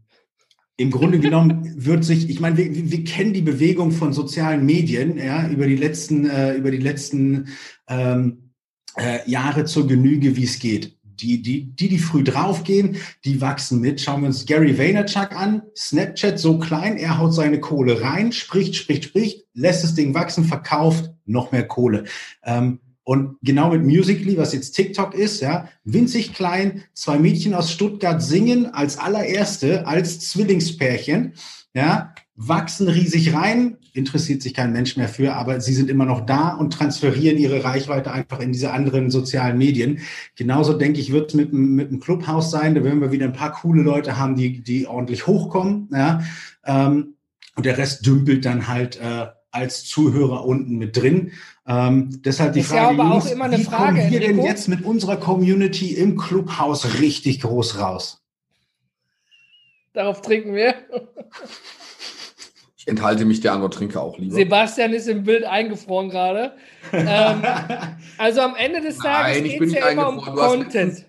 im Grunde genommen wird sich, ich meine, wir, wir kennen die Bewegung von sozialen Medien ja, über die letzten, äh, über die letzten ähm, äh, Jahre zur Genüge, wie es geht. Die, die, die, die früh draufgehen, die wachsen mit. Schauen wir uns Gary Vaynerchuk an. Snapchat so klein, er haut seine Kohle rein, spricht, spricht, spricht, lässt das Ding wachsen, verkauft noch mehr Kohle. Ähm, und genau mit Musically, was jetzt TikTok ist, ja, winzig klein, zwei Mädchen aus Stuttgart singen als allererste, als Zwillingspärchen, ja, wachsen riesig rein, interessiert sich kein Mensch mehr für, aber sie sind immer noch da und transferieren ihre Reichweite einfach in diese anderen sozialen Medien. Genauso denke ich, wird es mit, mit dem Clubhaus sein, da werden wir wieder ein paar coole Leute haben, die, die ordentlich hochkommen, ja, ähm, und der Rest dümpelt dann halt äh, als Zuhörer unten mit drin. Ähm, deshalb die ist Frage, ja Jungs, wie Frage, kommen wir denn jetzt mit unserer Community im Clubhaus richtig groß raus? Darauf trinken wir. Ich enthalte mich der Antwort, trinke auch lieber. Sebastian ist im Bild eingefroren gerade. ähm, also am Ende des Tages geht es ja immer um du Content. Letztens,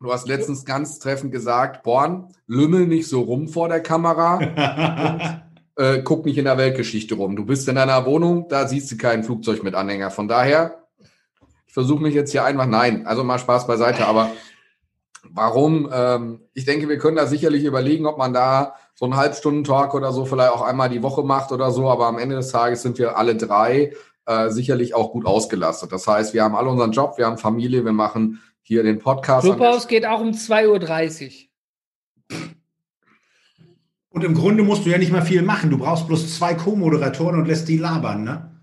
du hast letztens ganz treffend gesagt, Born, lümmel nicht so rum vor der Kamera und äh, guck nicht in der Weltgeschichte rum. Du bist in deiner Wohnung, da siehst du kein Flugzeug mit Anhänger. Von daher, ich versuche mich jetzt hier einfach, nein, also mal Spaß beiseite, aber warum? Ähm, ich denke, wir können da sicherlich überlegen, ob man da so einen Halbstunden-Talk oder so vielleicht auch einmal die Woche macht oder so, aber am Ende des Tages sind wir alle drei äh, sicherlich auch gut ausgelastet. Das heißt, wir haben alle unseren Job, wir haben Familie, wir machen hier den Podcast. Clubhaus geht auch um 2.30 Uhr. Und im Grunde musst du ja nicht mal viel machen. Du brauchst bloß zwei Co-Moderatoren und lässt die labern, ne?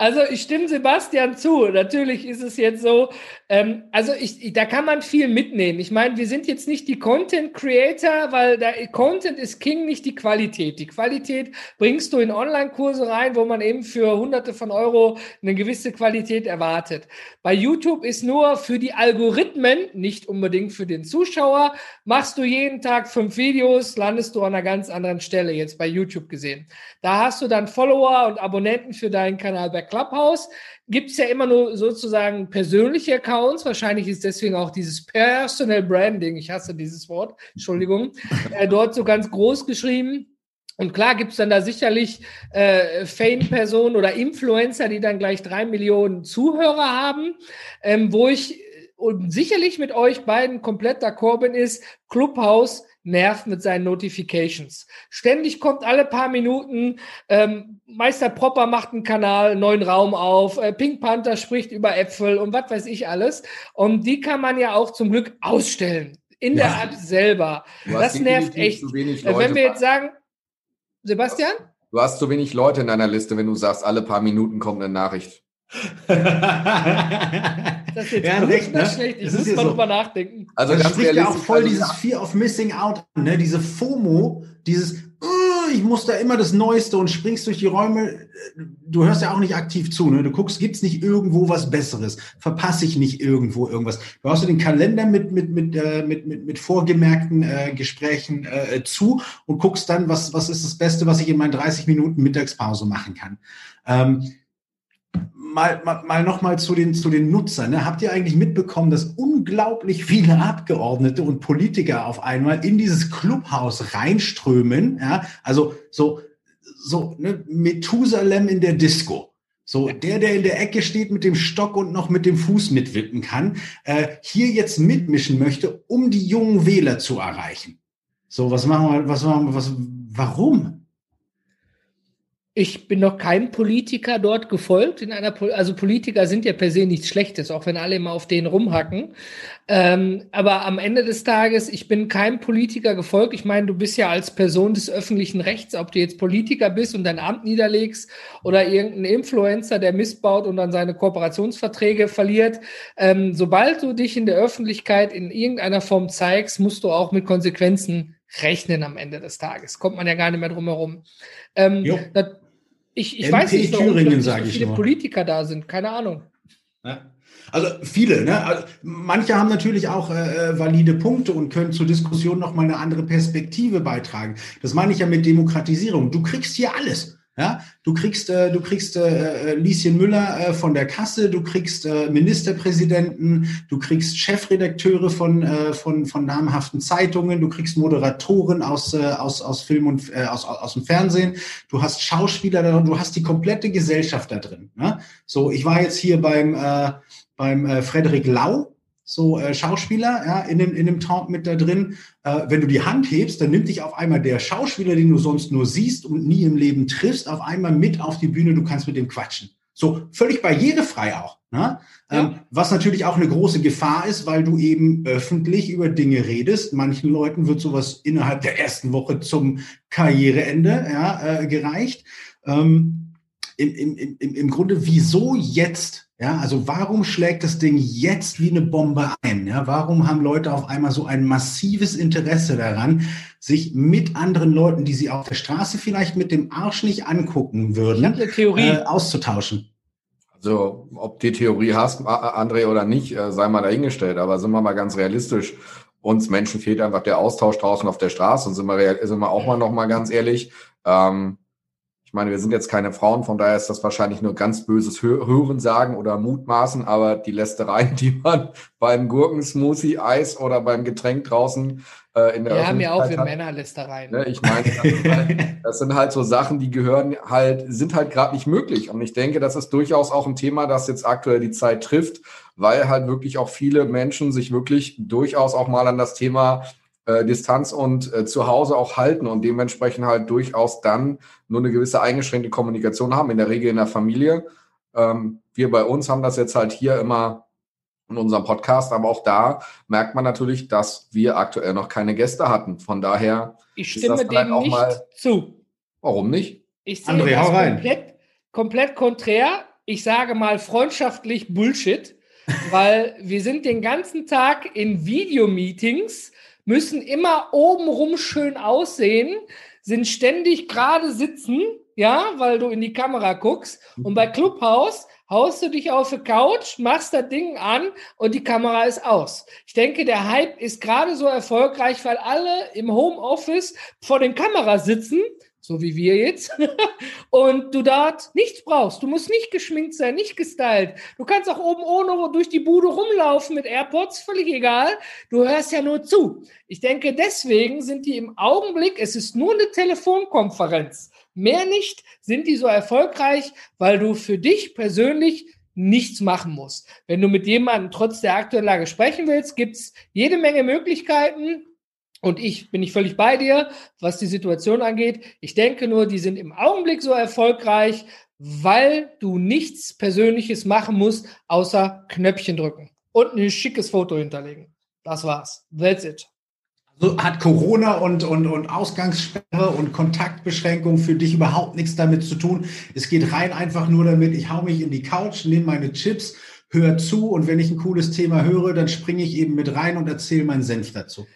Also ich stimme Sebastian zu. Natürlich ist es jetzt so, ähm, also ich, da kann man viel mitnehmen. Ich meine, wir sind jetzt nicht die Content Creator, weil da Content ist King, nicht die Qualität. Die Qualität bringst du in Online-Kurse rein, wo man eben für Hunderte von Euro eine gewisse Qualität erwartet. Bei YouTube ist nur für die Algorithmen, nicht unbedingt für den Zuschauer, machst du jeden Tag fünf Videos, landest du an einer ganz anderen Stelle jetzt bei YouTube gesehen. Da hast du dann Follower und Abonnenten für deinen Kanal bei Clubhouse gibt es ja immer nur sozusagen persönliche Accounts. Wahrscheinlich ist deswegen auch dieses Personal Branding, ich hasse dieses Wort, Entschuldigung, äh, dort so ganz groß geschrieben. Und klar gibt es dann da sicherlich äh, Fame-Personen oder Influencer, die dann gleich drei Millionen Zuhörer haben, ähm, wo ich und sicherlich mit euch beiden komplett d'accord bin, ist Clubhouse nervt mit seinen Notifications. Ständig kommt alle paar Minuten, ähm, Meister Propper macht einen Kanal, neuen Raum auf, äh, Pink Panther spricht über Äpfel und was weiß ich alles. Und die kann man ja auch zum Glück ausstellen. In ja. der App selber. Das nervt echt. Äh, wenn wir jetzt sagen, Sebastian? Du hast zu wenig Leute in deiner Liste, wenn du sagst, alle paar Minuten kommt eine Nachricht. das ist jetzt ja, recht, ne? schlecht. Ich muss mal so. drüber nachdenken. Also das spricht ja auch voll also dieses Fear of Missing Out, ne? diese FOMO, dieses ich muss da immer das Neueste und springst durch die Räume. Du hörst ja auch nicht aktiv zu, ne? Du guckst, gibt's nicht irgendwo was Besseres? Verpasse ich nicht irgendwo irgendwas? Du hast den Kalender mit mit mit äh, mit, mit mit vorgemerkten äh, Gesprächen äh, zu und guckst dann, was was ist das Beste, was ich in meinen 30 Minuten Mittagspause machen kann. Ähm, mal, mal, mal nochmal zu den, zu den Nutzern. Ne? Habt ihr eigentlich mitbekommen, dass unglaublich viele Abgeordnete und Politiker auf einmal in dieses Clubhaus reinströmen? Ja? Also so, so ne? Methusalem in der Disco. So, der, der in der Ecke steht mit dem Stock und noch mit dem Fuß mitwippen kann, äh, hier jetzt mitmischen möchte, um die jungen Wähler zu erreichen. So, was machen wir, was machen wir, was, warum? Ich bin noch keinem Politiker dort gefolgt. In einer, Pol also Politiker sind ja per se nichts Schlechtes, auch wenn alle immer auf denen rumhacken. Ähm, aber am Ende des Tages, ich bin keinem Politiker gefolgt. Ich meine, du bist ja als Person des öffentlichen Rechts, ob du jetzt Politiker bist und dein Amt niederlegst oder irgendein Influencer, der missbaut und dann seine Kooperationsverträge verliert. Ähm, sobald du dich in der Öffentlichkeit in irgendeiner Form zeigst, musst du auch mit Konsequenzen rechnen am Ende des Tages. Kommt man ja gar nicht mehr drum herum. Ähm, ich, ich weiß nicht, warum so viele nur. Politiker da sind. Keine Ahnung. Ja. Also viele, ne? Also manche haben natürlich auch äh, äh, valide Punkte und können zur Diskussion nochmal eine andere Perspektive beitragen. Das meine ich ja mit Demokratisierung. Du kriegst hier alles. Ja, du kriegst, äh, du kriegst äh, äh, Lieschen Müller äh, von der Kasse, du kriegst äh, Ministerpräsidenten, du kriegst Chefredakteure von, äh, von, von namhaften Zeitungen, du kriegst Moderatoren aus, äh, aus, aus Film und äh, aus, aus dem Fernsehen, du hast Schauspieler da, du hast die komplette Gesellschaft da drin. Ne? So, ich war jetzt hier beim, äh, beim äh, Frederik Lau, so äh, Schauspieler ja, in, dem, in dem Talk mit da drin. Äh, wenn du die Hand hebst, dann nimmt dich auf einmal der Schauspieler, den du sonst nur siehst und nie im Leben triffst, auf einmal mit auf die Bühne, du kannst mit dem quatschen. So völlig barrierefrei auch. Ne? Ja. Ähm, was natürlich auch eine große Gefahr ist, weil du eben öffentlich über Dinge redest. Manchen Leuten wird sowas innerhalb der ersten Woche zum Karriereende ja, äh, gereicht. Ähm, im, im, im, im Grunde, wieso jetzt? Ja, also warum schlägt das Ding jetzt wie eine Bombe ein? Ja, warum haben Leute auf einmal so ein massives Interesse daran, sich mit anderen Leuten, die sie auf der Straße vielleicht mit dem Arsch nicht angucken würden, äh, auszutauschen? Also, ob die Theorie hast, André, oder nicht, äh, sei mal dahingestellt. Aber sind wir mal ganz realistisch. Uns Menschen fehlt einfach der Austausch draußen auf der Straße. Und sind wir, sind wir auch mal noch mal ganz ehrlich. Ähm, ich meine, wir sind jetzt keine Frauen, von daher ist das wahrscheinlich nur ganz böses Hören sagen oder Mutmaßen, aber die Lästereien, die man beim Gurkensmoothie, Eis oder beim Getränk draußen äh, in der Wir haben ja auch wir Männerlästereien. Ne? Ich meine, das sind, halt, das sind, halt, so Sachen, die gehören halt, sind halt gerade nicht möglich. Und ich denke, das ist durchaus auch ein Thema, das jetzt aktuell die Zeit trifft, weil halt wirklich auch viele Menschen sich wirklich durchaus auch mal an das Thema äh, Distanz und äh, zu Hause auch halten und dementsprechend halt durchaus dann nur eine gewisse eingeschränkte Kommunikation haben, in der Regel in der Familie. Ähm, wir bei uns haben das jetzt halt hier immer in unserem Podcast, aber auch da merkt man natürlich, dass wir aktuell noch keine Gäste hatten. Von daher ich stimme dem nicht mal, zu. Warum nicht? Ich sehe André, das komplett, komplett konträr. Ich sage mal freundschaftlich Bullshit, weil wir sind den ganzen Tag in Videomeetings müssen immer obenrum schön aussehen, sind ständig gerade sitzen, ja, weil du in die Kamera guckst. Und bei Clubhouse haust du dich auf die Couch, machst das Ding an und die Kamera ist aus. Ich denke, der Hype ist gerade so erfolgreich, weil alle im Homeoffice vor den Kameras sitzen so wie wir jetzt, und du dort nichts brauchst. Du musst nicht geschminkt sein, nicht gestylt. Du kannst auch oben ohne durch die Bude rumlaufen mit AirPods, völlig egal. Du hörst ja nur zu. Ich denke, deswegen sind die im Augenblick, es ist nur eine Telefonkonferenz, mehr nicht, sind die so erfolgreich, weil du für dich persönlich nichts machen musst. Wenn du mit jemandem trotz der aktuellen Lage sprechen willst, gibt's jede Menge Möglichkeiten und ich bin nicht völlig bei dir, was die Situation angeht. Ich denke nur, die sind im Augenblick so erfolgreich, weil du nichts Persönliches machen musst, außer Knöpfchen drücken und ein schickes Foto hinterlegen. Das war's. That's it. Also hat Corona und, und, und Ausgangssperre und Kontaktbeschränkung für dich überhaupt nichts damit zu tun. Es geht rein einfach nur damit, ich hau mich in die Couch, nehme meine Chips, höre zu und wenn ich ein cooles Thema höre, dann springe ich eben mit rein und erzähle meinen Senf dazu.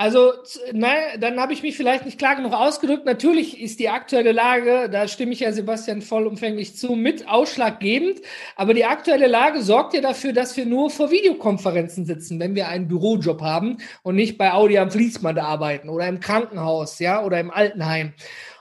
Also, nein, dann habe ich mich vielleicht nicht klar genug ausgedrückt. Natürlich ist die aktuelle Lage, da stimme ich ja Sebastian vollumfänglich zu, mit ausschlaggebend. Aber die aktuelle Lage sorgt ja dafür, dass wir nur vor Videokonferenzen sitzen, wenn wir einen Bürojob haben und nicht bei Audi am Fließband arbeiten oder im Krankenhaus, ja, oder im Altenheim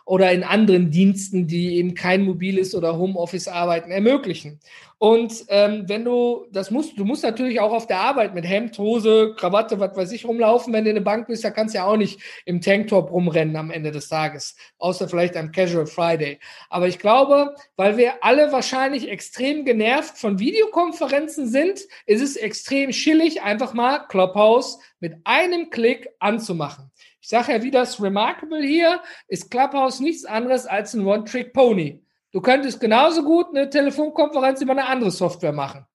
oder in anderen Diensten, die eben kein mobiles oder Homeoffice-Arbeiten ermöglichen. Und ähm, wenn du, das musst, du musst natürlich auch auf der Arbeit mit Hemd, Hose, Krawatte, was weiß ich, rumlaufen. Wenn du in der Bank bist, da kannst du ja auch nicht im Tanktop rumrennen am Ende des Tages. Außer vielleicht am Casual Friday. Aber ich glaube, weil wir alle wahrscheinlich extrem genervt von Videokonferenzen sind, ist es extrem chillig, einfach mal Clubhouse mit einem Klick anzumachen. Ich sage ja wie das Remarkable hier, ist Clubhouse nichts anderes als ein One-Trick-Pony. Du könntest genauso gut eine Telefonkonferenz über eine andere Software machen.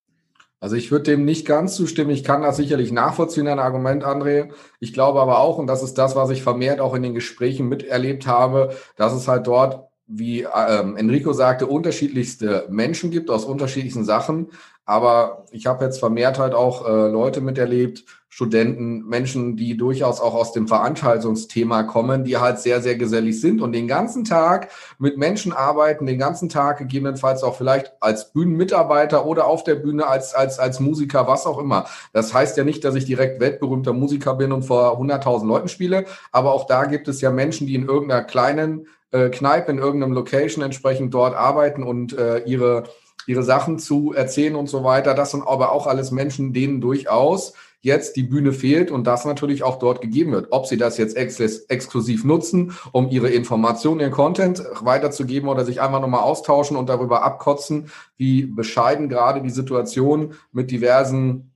Also ich würde dem nicht ganz zustimmen. Ich kann das sicherlich nachvollziehen, ein Argument, André. Ich glaube aber auch, und das ist das, was ich vermehrt auch in den Gesprächen miterlebt habe, dass es halt dort, wie ähm, Enrico sagte, unterschiedlichste Menschen gibt aus unterschiedlichen Sachen. Aber ich habe jetzt vermehrt halt auch äh, Leute miterlebt, Studenten, Menschen, die durchaus auch aus dem Veranstaltungsthema kommen, die halt sehr, sehr gesellig sind und den ganzen Tag mit Menschen arbeiten, den ganzen Tag gegebenenfalls auch vielleicht als Bühnenmitarbeiter oder auf der Bühne als, als, als Musiker, was auch immer. Das heißt ja nicht, dass ich direkt weltberühmter Musiker bin und vor 100.000 Leuten spiele, aber auch da gibt es ja Menschen, die in irgendeiner kleinen äh, Kneipe, in irgendeinem Location entsprechend dort arbeiten und äh, ihre ihre Sachen zu erzählen und so weiter. Das sind aber auch alles Menschen, denen durchaus jetzt die Bühne fehlt und das natürlich auch dort gegeben wird. Ob sie das jetzt ex exklusiv nutzen, um ihre Informationen, ihren Content weiterzugeben oder sich einfach nochmal austauschen und darüber abkotzen, wie bescheiden gerade die Situation mit diversen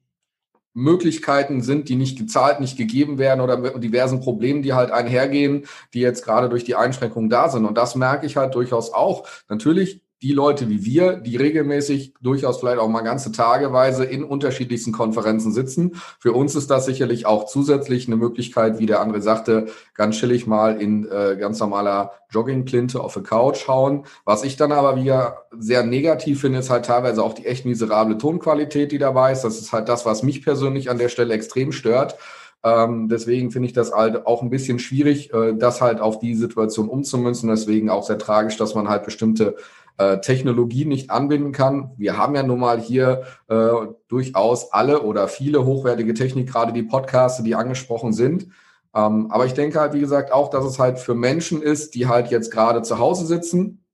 Möglichkeiten sind, die nicht gezahlt, nicht gegeben werden oder mit diversen Problemen, die halt einhergehen, die jetzt gerade durch die Einschränkungen da sind. Und das merke ich halt durchaus auch. Natürlich die Leute wie wir, die regelmäßig durchaus vielleicht auch mal ganze Tageweise in unterschiedlichsten Konferenzen sitzen. Für uns ist das sicherlich auch zusätzlich eine Möglichkeit, wie der andere sagte, ganz chillig mal in äh, ganz normaler Joggingklinte auf der Couch hauen. Was ich dann aber wieder sehr negativ finde, ist halt teilweise auch die echt miserable Tonqualität, die dabei ist. Das ist halt das, was mich persönlich an der Stelle extrem stört. Ähm, deswegen finde ich das halt auch ein bisschen schwierig, äh, das halt auf die Situation umzumünzen. Deswegen auch sehr tragisch, dass man halt bestimmte äh, Technologie nicht anbinden kann. Wir haben ja nun mal hier äh, durchaus alle oder viele hochwertige Technik, gerade die Podcasts, die angesprochen sind. Ähm, aber ich denke halt, wie gesagt, auch, dass es halt für Menschen ist, die halt jetzt gerade zu Hause sitzen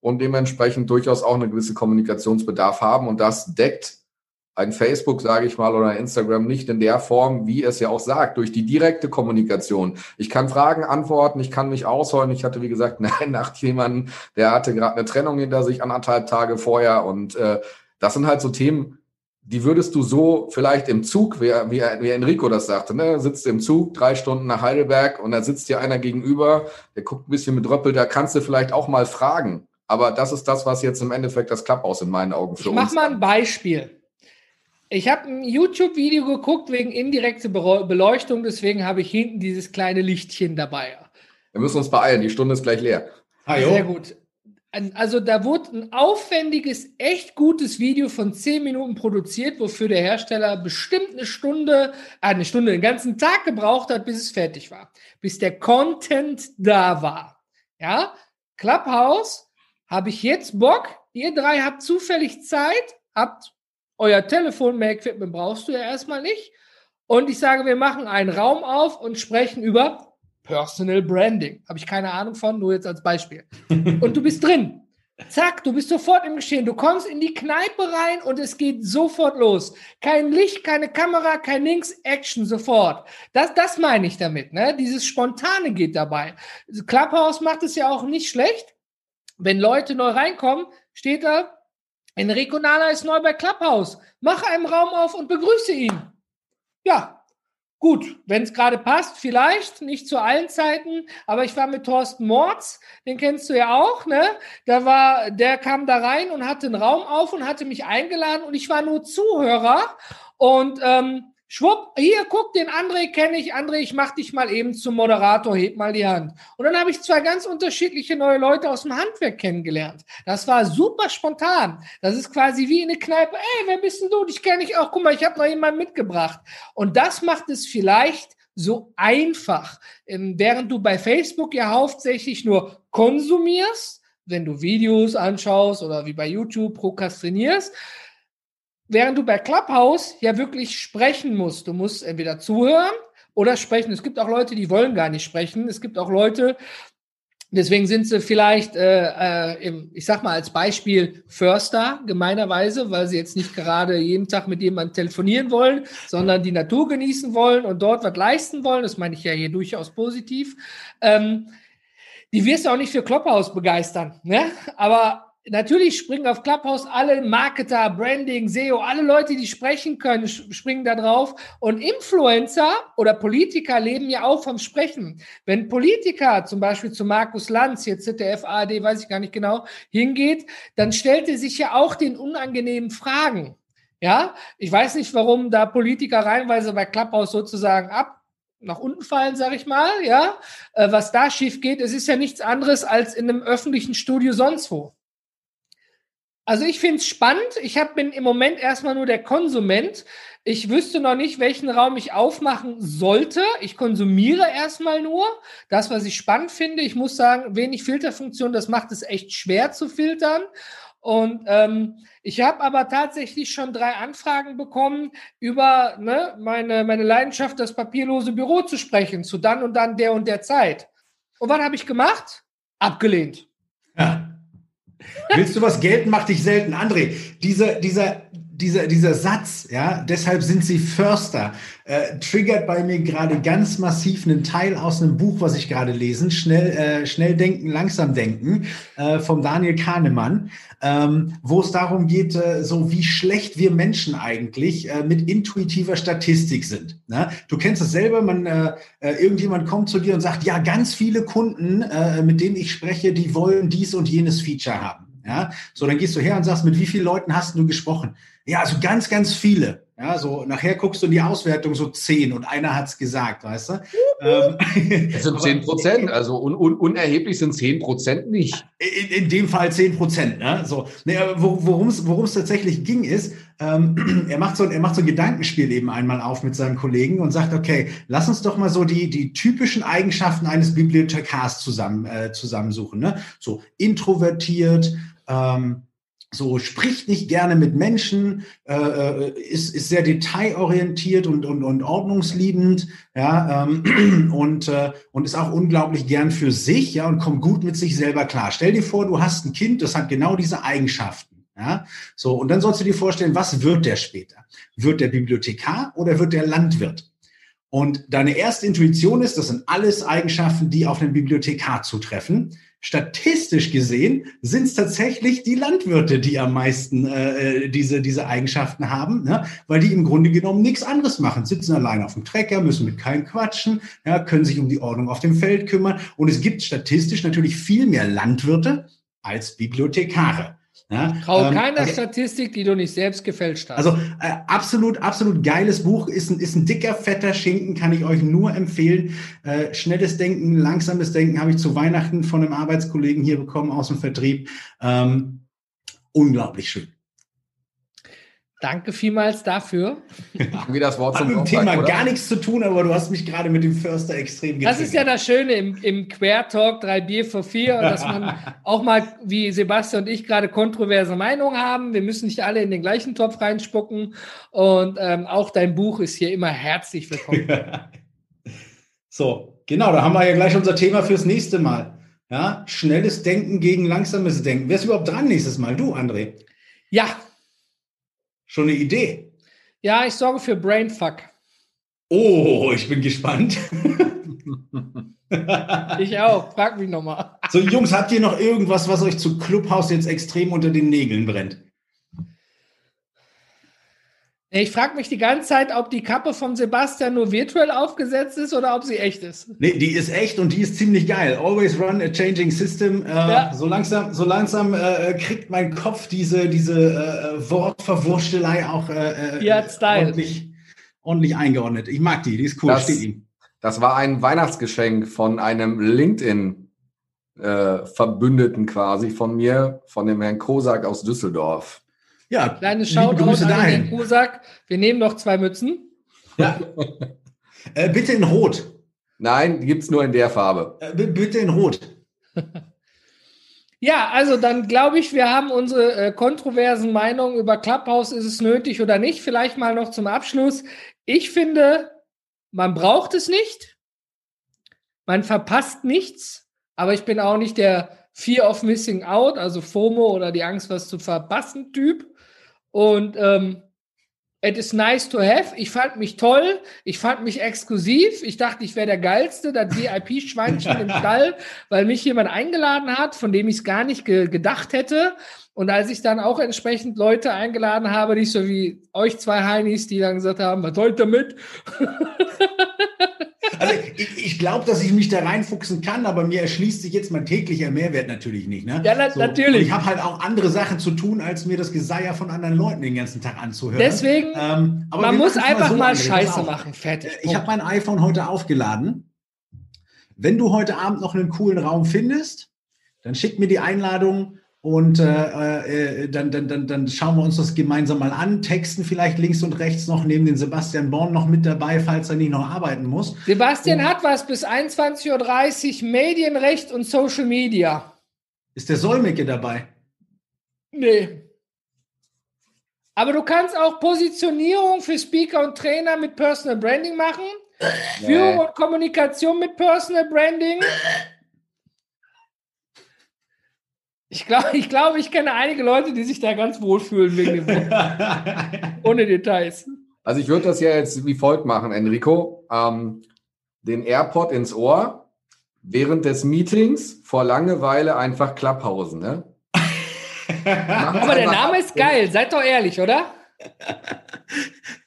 und dementsprechend durchaus auch eine gewisse Kommunikationsbedarf haben. Und das deckt ein Facebook, sage ich mal, oder Instagram nicht in der Form, wie es ja auch sagt, durch die direkte Kommunikation. Ich kann Fragen antworten, ich kann mich ausholen. Ich hatte, wie gesagt, eine Nacht jemanden, der hatte gerade eine Trennung hinter sich anderthalb Tage vorher. Und äh, das sind halt so Themen, die würdest du so vielleicht im Zug, wie, wie, wie Enrico das sagte, ne, sitzt im Zug drei Stunden nach Heidelberg und da sitzt dir einer gegenüber, der guckt ein bisschen mit Röppel, da kannst du vielleicht auch mal fragen. Aber das ist das, was jetzt im Endeffekt das Klapphaus in meinen Augen für ich uns. Ich mach mal ein Beispiel. Ich habe ein YouTube-Video geguckt wegen indirekte Beleuchtung, deswegen habe ich hinten dieses kleine Lichtchen dabei. Wir müssen uns beeilen, die Stunde ist gleich leer. Ah, Sehr gut. Also da wurde ein aufwendiges, echt gutes Video von zehn Minuten produziert, wofür der Hersteller bestimmt eine Stunde, äh, eine Stunde, den ganzen Tag gebraucht hat, bis es fertig war. Bis der Content da war. Ja, Clubhouse, habe ich jetzt Bock? Ihr drei habt zufällig Zeit, habt euer Telefon, mehr Equipment brauchst du ja erstmal nicht. Und ich sage, wir machen einen Raum auf und sprechen über Personal Branding. Habe ich keine Ahnung von, nur jetzt als Beispiel. Und du bist drin. Zack, du bist sofort im Geschehen. Du kommst in die Kneipe rein und es geht sofort los. Kein Licht, keine Kamera, kein Links, Action sofort. Das, das meine ich damit. Ne? Dieses Spontane geht dabei. Clubhouse macht es ja auch nicht schlecht. Wenn Leute neu reinkommen, steht da Enrico Nala ist neu bei Clubhouse. Mach einen Raum auf und begrüße ihn. Ja, gut, wenn es gerade passt, vielleicht, nicht zu allen Zeiten, aber ich war mit Thorsten Mords, den kennst du ja auch, ne? Da war, der kam da rein und hatte einen Raum auf und hatte mich eingeladen und ich war nur Zuhörer und ähm, Schwupp, hier, guck, den André kenne ich. André, ich mach dich mal eben zum Moderator, heb mal die Hand. Und dann habe ich zwei ganz unterschiedliche neue Leute aus dem Handwerk kennengelernt. Das war super spontan. Das ist quasi wie in eine Kneipe. Ey, wer bist denn du? Ich kenne dich auch. Guck mal, ich habe noch jemanden mitgebracht. Und das macht es vielleicht so einfach. Ähm, während du bei Facebook ja hauptsächlich nur konsumierst, wenn du Videos anschaust oder wie bei YouTube prokrastinierst, während du bei Clubhouse ja wirklich sprechen musst. Du musst entweder zuhören oder sprechen. Es gibt auch Leute, die wollen gar nicht sprechen. Es gibt auch Leute, deswegen sind sie vielleicht, äh, äh, im, ich sag mal als Beispiel Förster, gemeinerweise, weil sie jetzt nicht gerade jeden Tag mit jemandem telefonieren wollen, sondern die Natur genießen wollen und dort was leisten wollen. Das meine ich ja hier durchaus positiv. Ähm, die wirst du auch nicht für Clubhouse begeistern. Ne? Aber natürlich springen auf Clubhouse alle Marketer, Branding, SEO, alle Leute, die sprechen können, springen da drauf. Und Influencer oder Politiker leben ja auch vom Sprechen. Wenn Politiker zum Beispiel zu Markus Lanz, jetzt ZDF, ARD, weiß ich gar nicht genau, hingeht, dann stellt er sich ja auch den unangenehmen Fragen. Ja, ich weiß nicht, warum da Politiker reinweise bei Clubhouse sozusagen ab nach unten fallen, sag ich mal, ja, äh, was da schief geht, es ist ja nichts anderes als in einem öffentlichen Studio sonst wo. Also ich finde es spannend. Ich hab, bin im Moment erstmal nur der Konsument. Ich wüsste noch nicht, welchen Raum ich aufmachen sollte. Ich konsumiere erstmal nur das, was ich spannend finde. Ich muss sagen, wenig Filterfunktion, das macht es echt schwer zu filtern. Und ähm, ich habe aber tatsächlich schon drei Anfragen bekommen, über ne, meine, meine Leidenschaft, das papierlose Büro zu sprechen, zu dann und dann der und der Zeit. Und was habe ich gemacht? Abgelehnt. Willst du was gelten, mach dich selten. André, dieser, dieser, dieser, dieser Satz, ja, deshalb sind sie Förster, äh, triggert bei mir gerade ganz massiv einen Teil aus einem Buch, was ich gerade lesen, schnell, äh, schnell denken, langsam denken, äh, vom Daniel Kahnemann, ähm, wo es darum geht, äh, so wie schlecht wir Menschen eigentlich äh, mit intuitiver Statistik sind. Ne? Du kennst es selber, man, äh, äh, irgendjemand kommt zu dir und sagt, ja, ganz viele Kunden, äh, mit denen ich spreche, die wollen dies und jenes Feature haben. Ja, so dann gehst du her und sagst, mit wie vielen Leuten hast du gesprochen? Ja, also ganz, ganz viele. Ja, so nachher guckst du in die Auswertung so zehn und einer hat's gesagt, weißt du? Ähm, das sind zehn Prozent, also un, un, unerheblich sind zehn Prozent nicht. In, in, dem Fall zehn Prozent, ne? So, ne, worum es tatsächlich ging, ist, ähm, er macht so er macht so ein Gedankenspiel eben einmal auf mit seinem Kollegen und sagt, okay, lass uns doch mal so die die typischen Eigenschaften eines Bibliothekars zusammen äh, zusammensuchen, ne? So introvertiert. Ähm, so spricht nicht gerne mit Menschen, äh, äh, ist, ist sehr detailorientiert und, und, und ordnungsliebend, ja, ähm, und, äh, und ist auch unglaublich gern für sich, ja, und kommt gut mit sich selber klar. Stell dir vor, du hast ein Kind, das hat genau diese Eigenschaften, ja, so, und dann sollst du dir vorstellen, was wird der später? Wird der Bibliothekar oder wird der Landwirt? Und deine erste Intuition ist, das sind alles Eigenschaften, die auf einen Bibliothekar zutreffen statistisch gesehen sind es tatsächlich die Landwirte, die am meisten äh, diese, diese Eigenschaften haben, ne? weil die im Grunde genommen nichts anderes machen. Sitzen allein auf dem Trecker, müssen mit keinem quatschen, ja, können sich um die Ordnung auf dem Feld kümmern. Und es gibt statistisch natürlich viel mehr Landwirte als Bibliothekare. Ja, Trau ähm, keiner also, Statistik, die du nicht selbst gefälscht hast. Also äh, absolut, absolut geiles Buch. Ist ein, ist ein dicker, fetter Schinken, kann ich euch nur empfehlen. Äh, schnelles Denken, langsames Denken habe ich zu Weihnachten von einem Arbeitskollegen hier bekommen aus dem Vertrieb. Ähm, unglaublich schön. Danke vielmals dafür. Wie das Wort Hat mit dem Thema oder? gar nichts zu tun, aber du hast mich gerade mit dem Förster extrem getriggert. Das ist ja das Schöne im, im Quer-Talk, drei Bier für vier, dass man auch mal, wie Sebastian und ich, gerade kontroverse Meinungen haben. Wir müssen nicht alle in den gleichen Topf reinspucken. Und ähm, auch dein Buch ist hier immer herzlich willkommen. so, genau, da haben wir ja gleich unser Thema fürs nächste Mal. Ja, schnelles Denken gegen langsames Denken. Wer ist überhaupt dran nächstes Mal? Du, André? Ja, Schon eine Idee? Ja, ich sorge für Brainfuck. Oh, ich bin gespannt. ich auch. Frag mich nochmal. So, Jungs, habt ihr noch irgendwas, was euch zu Clubhouse jetzt extrem unter den Nägeln brennt? Ich frage mich die ganze Zeit, ob die Kappe von Sebastian nur virtuell aufgesetzt ist oder ob sie echt ist. Nee, die ist echt und die ist ziemlich geil. Always run a changing system. Äh, ja. So langsam, so langsam äh, kriegt mein Kopf diese, diese äh, Wortverwurstelei auch äh, äh ja, ordentlich, ordentlich eingeordnet. Ich mag die, die ist cool, das, steht ihm. Das war ein Weihnachtsgeschenk von einem LinkedIn äh, Verbündeten quasi von mir, von dem Herrn Kosak aus Düsseldorf. Ja, kleine Shoutout Grüße dahin. Kusak. Wir nehmen noch zwei Mützen. Ja. äh, bitte in Rot. Nein, die gibt es nur in der Farbe. Äh, bitte in Rot. ja, also dann glaube ich, wir haben unsere äh, kontroversen Meinungen über Clubhouse, ist es nötig oder nicht. Vielleicht mal noch zum Abschluss. Ich finde, man braucht es nicht. Man verpasst nichts. Aber ich bin auch nicht der Fear of Missing Out, also FOMO oder die Angst, was zu verpassen Typ. Und ähm, it is nice to have. Ich fand mich toll. Ich fand mich exklusiv. Ich dachte, ich wäre der Geilste, das VIP-Schweinchen im Stall, weil mich jemand eingeladen hat, von dem ich es gar nicht ge gedacht hätte. Und als ich dann auch entsprechend Leute eingeladen habe, nicht so wie euch zwei Heinis, die dann gesagt haben, was soll damit? Also ich, ich glaube, dass ich mich da reinfuchsen kann, aber mir erschließt sich jetzt mein täglicher Mehrwert natürlich nicht. Ne? Ja, na, so. natürlich. Und ich habe halt auch andere Sachen zu tun, als mir das Geseier von anderen Leuten den ganzen Tag anzuhören. Deswegen, ähm, man muss einfach mal, so mal Scheiße machen. Fertig. Punkt. Ich habe mein iPhone heute aufgeladen. Wenn du heute Abend noch einen coolen Raum findest, dann schick mir die Einladung und äh, äh, dann, dann, dann, dann schauen wir uns das gemeinsam mal an, texten vielleicht links und rechts noch, neben den Sebastian Born noch mit dabei, falls er nicht noch arbeiten muss. Sebastian und, hat was bis 21.30 Uhr, Medienrecht und Social Media. Ist der Solmecke dabei? Nee. Aber du kannst auch Positionierung für Speaker und Trainer mit Personal Branding machen. Nee. Führung und Kommunikation mit Personal Branding. Ich glaube, ich, glaub, ich kenne einige Leute, die sich da ganz wohlfühlen wegen dem Ohne Details. Also ich würde das ja jetzt wie folgt machen, Enrico. Ähm, den AirPod ins Ohr, während des Meetings vor Langeweile einfach Klapphausen, ne? Aber der Name ist geil, seid doch ehrlich, oder?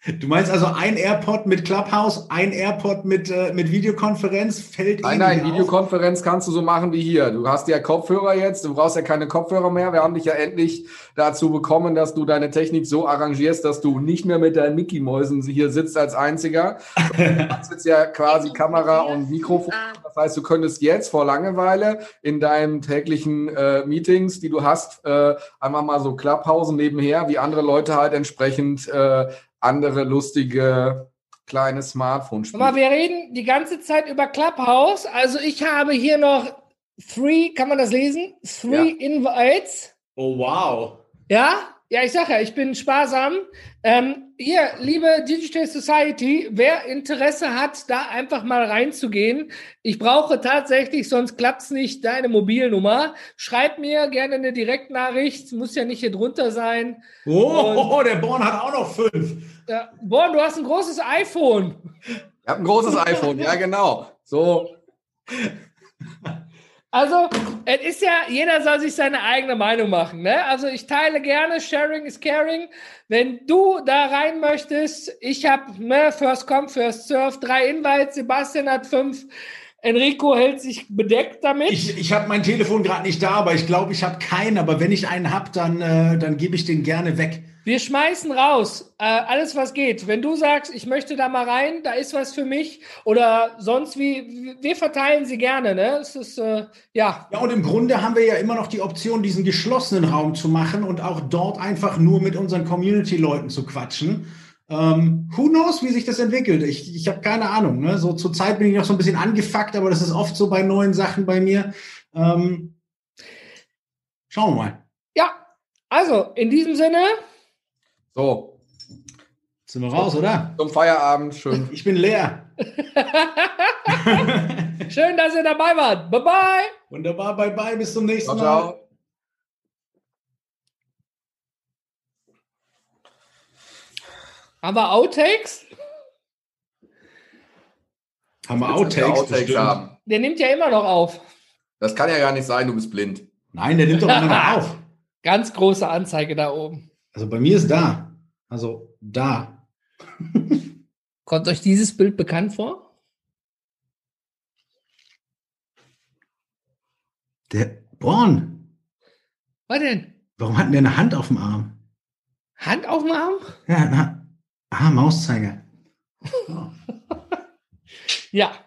Du meinst also ein AirPod mit Clubhouse, ein AirPod mit, äh, mit Videokonferenz fällt Nein, nein, Videokonferenz kannst du so machen wie hier. Du hast ja Kopfhörer jetzt, du brauchst ja keine Kopfhörer mehr. Wir haben dich ja endlich dazu bekommen, dass du deine Technik so arrangierst, dass du nicht mehr mit deinen Mickey-Mäusen hier sitzt als einziger. Du hast jetzt ja quasi Kamera und Mikrofon. Das heißt, du könntest jetzt vor Langeweile in deinen täglichen äh, Meetings, die du hast, äh, einmal mal so Clubhouse nebenher, wie andere Leute halt entsprechend äh, andere lustige kleine Smartphone-Spiele. Aber wir reden die ganze Zeit über Clubhouse. Also ich habe hier noch three, kann man das lesen? Three ja. Invites. Oh wow. Ja, ja, ich sage ja, ich bin sparsam. Ähm, hier, liebe Digital Society, wer Interesse hat, da einfach mal reinzugehen. Ich brauche tatsächlich, sonst klappt's nicht, deine Mobilnummer. Schreib mir gerne eine Direktnachricht, muss ja nicht hier drunter sein. Oh, Und, der Born hat auch noch fünf. Ja, Born, du hast ein großes iPhone. Ich habe ein großes iPhone, ja genau. So. Also, es ist ja, jeder soll sich seine eigene Meinung machen. Ne? Also, ich teile gerne, Sharing is Caring. Wenn du da rein möchtest, ich habe ne, First Come, First Serve, drei Invites, Sebastian hat fünf. Enrico hält sich bedeckt damit. Ich, ich habe mein Telefon gerade nicht da, aber ich glaube, ich habe keinen. Aber wenn ich einen habe, dann, äh, dann gebe ich den gerne weg. Wir schmeißen raus äh, alles, was geht. Wenn du sagst, ich möchte da mal rein, da ist was für mich oder sonst wie, wir verteilen sie gerne. Ne? Es ist, äh, ja. Ja, und im Grunde haben wir ja immer noch die Option, diesen geschlossenen Raum zu machen und auch dort einfach nur mit unseren Community-Leuten zu quatschen. Ähm, who knows, wie sich das entwickelt? Ich, ich habe keine Ahnung. Ne? So zur Zeit bin ich noch so ein bisschen angefuckt, aber das ist oft so bei neuen Sachen bei mir. Ähm, schauen wir mal. Ja, also in diesem Sinne. So. Sind wir raus, oder? Zum Feierabend, schön. Ich bin leer. schön, dass ihr dabei wart. Bye bye. Wunderbar, bye bye, bis zum nächsten ciao, Mal. Ciao. Haben wir Outtakes? Haben wir Outtakes? Outtakes haben. Der nimmt ja immer noch auf. Das kann ja gar nicht sein, du bist blind. Nein, der nimmt doch immer noch auf. Ganz große Anzeige da oben. Also bei mir ist da. Also da. Kommt euch dieses Bild bekannt vor? Der Born. Was denn? Warum hat denn der eine Hand auf dem Arm? Hand auf dem Arm? Ja, na. Ah, Mauszeiger. ja.